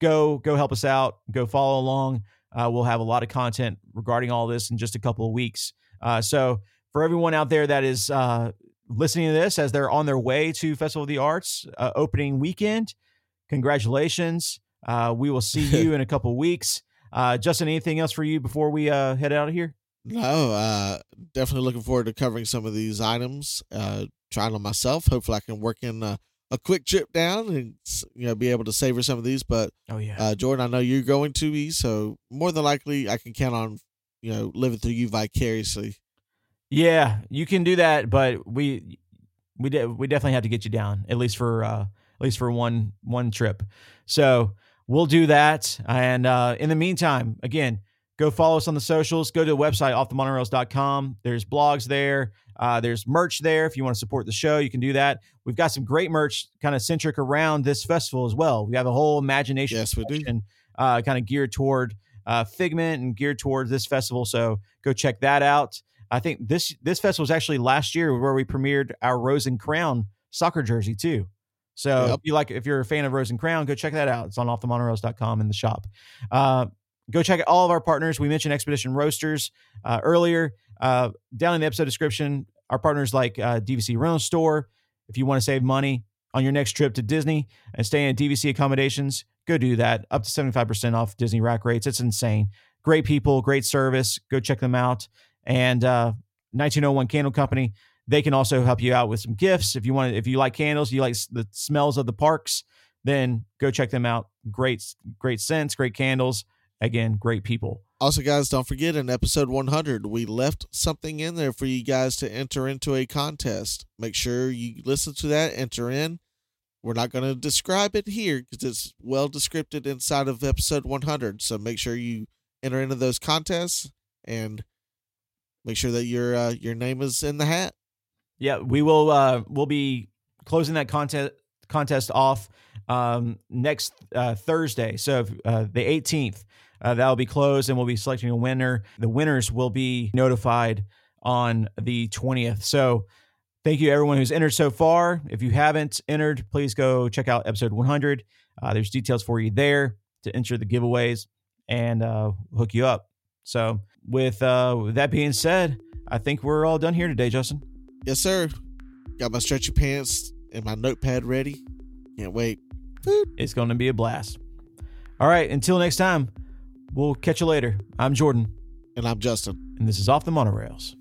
go go help us out. Go follow along. Uh, we'll have a lot of content regarding all this in just a couple of weeks. Uh, so for everyone out there that is uh, listening to this as they're on their way to Festival of the Arts uh, opening weekend, congratulations. Uh, we will see (laughs) you in a couple of weeks. Uh, Justin, anything else for you before we uh, head out of here? No, uh, definitely looking forward to covering some of these items. Uh, trying them myself. Hopefully, I can work in a, a, quick trip down and you know be able to savor some of these. But oh yeah, uh, Jordan, I know you're going to be, so more than likely, I can count on you know living through you vicariously. Yeah, you can do that, but we we de- we definitely have to get you down at least for uh, at least for one one trip. So we'll do that. And uh, in the meantime, again, go follow us on the socials. Go to the website, offthemonorails.com. There's blogs there. Uh, there's merch there. If you want to support the show, you can do that. We've got some great merch kind of centric around this festival as well. We have a whole imagination yes, we do. Uh, kind of geared toward uh, Figment and geared toward this festival. So go check that out. I think this this festival was actually last year where we premiered our Rose and Crown soccer jersey too. So yep. if you like, if you're a fan of Rose and Crown, go check that out. It's on offthemonorails.com in the shop. Uh, go check out all of our partners. We mentioned Expedition Roasters uh, earlier. Uh, down in the episode description, our partners like uh, DVC Rental Store. If you want to save money on your next trip to Disney and stay in DVC accommodations, go do that. Up to 75% off Disney rack rates. It's insane. Great people, great service. Go check them out. And uh, 1901 Candle Company, they can also help you out with some gifts. If you want, if you like candles, you like the smells of the parks, then go check them out. Great, great scents, great candles. Again, great people. Also, guys, don't forget in episode 100, we left something in there for you guys to enter into a contest. Make sure you listen to that, enter in. We're not going to describe it here because it's well described inside of episode 100. So make sure you enter into those contests and make sure that your uh, your name is in the hat. Yeah, we will. Uh, we'll be closing that contest contest off um, next uh, Thursday, so uh, the 18th. uh, that will be closed and we'll be selecting a winner. The winners will be notified on the 20th. So thank you everyone who's entered so far. If you haven't entered, please go check out episode 100. Uh, there's details for you there to enter the giveaways and uh, hook you up. So with, uh, with that being said, I think we're all done here today, Justin. Yes, sir. Got my stretchy pants and my notepad ready. Can't wait. It's going to be a blast. All right, until next time, we'll catch you later. I'm Jordan, And I'm Justin. and this is Off the Monorails.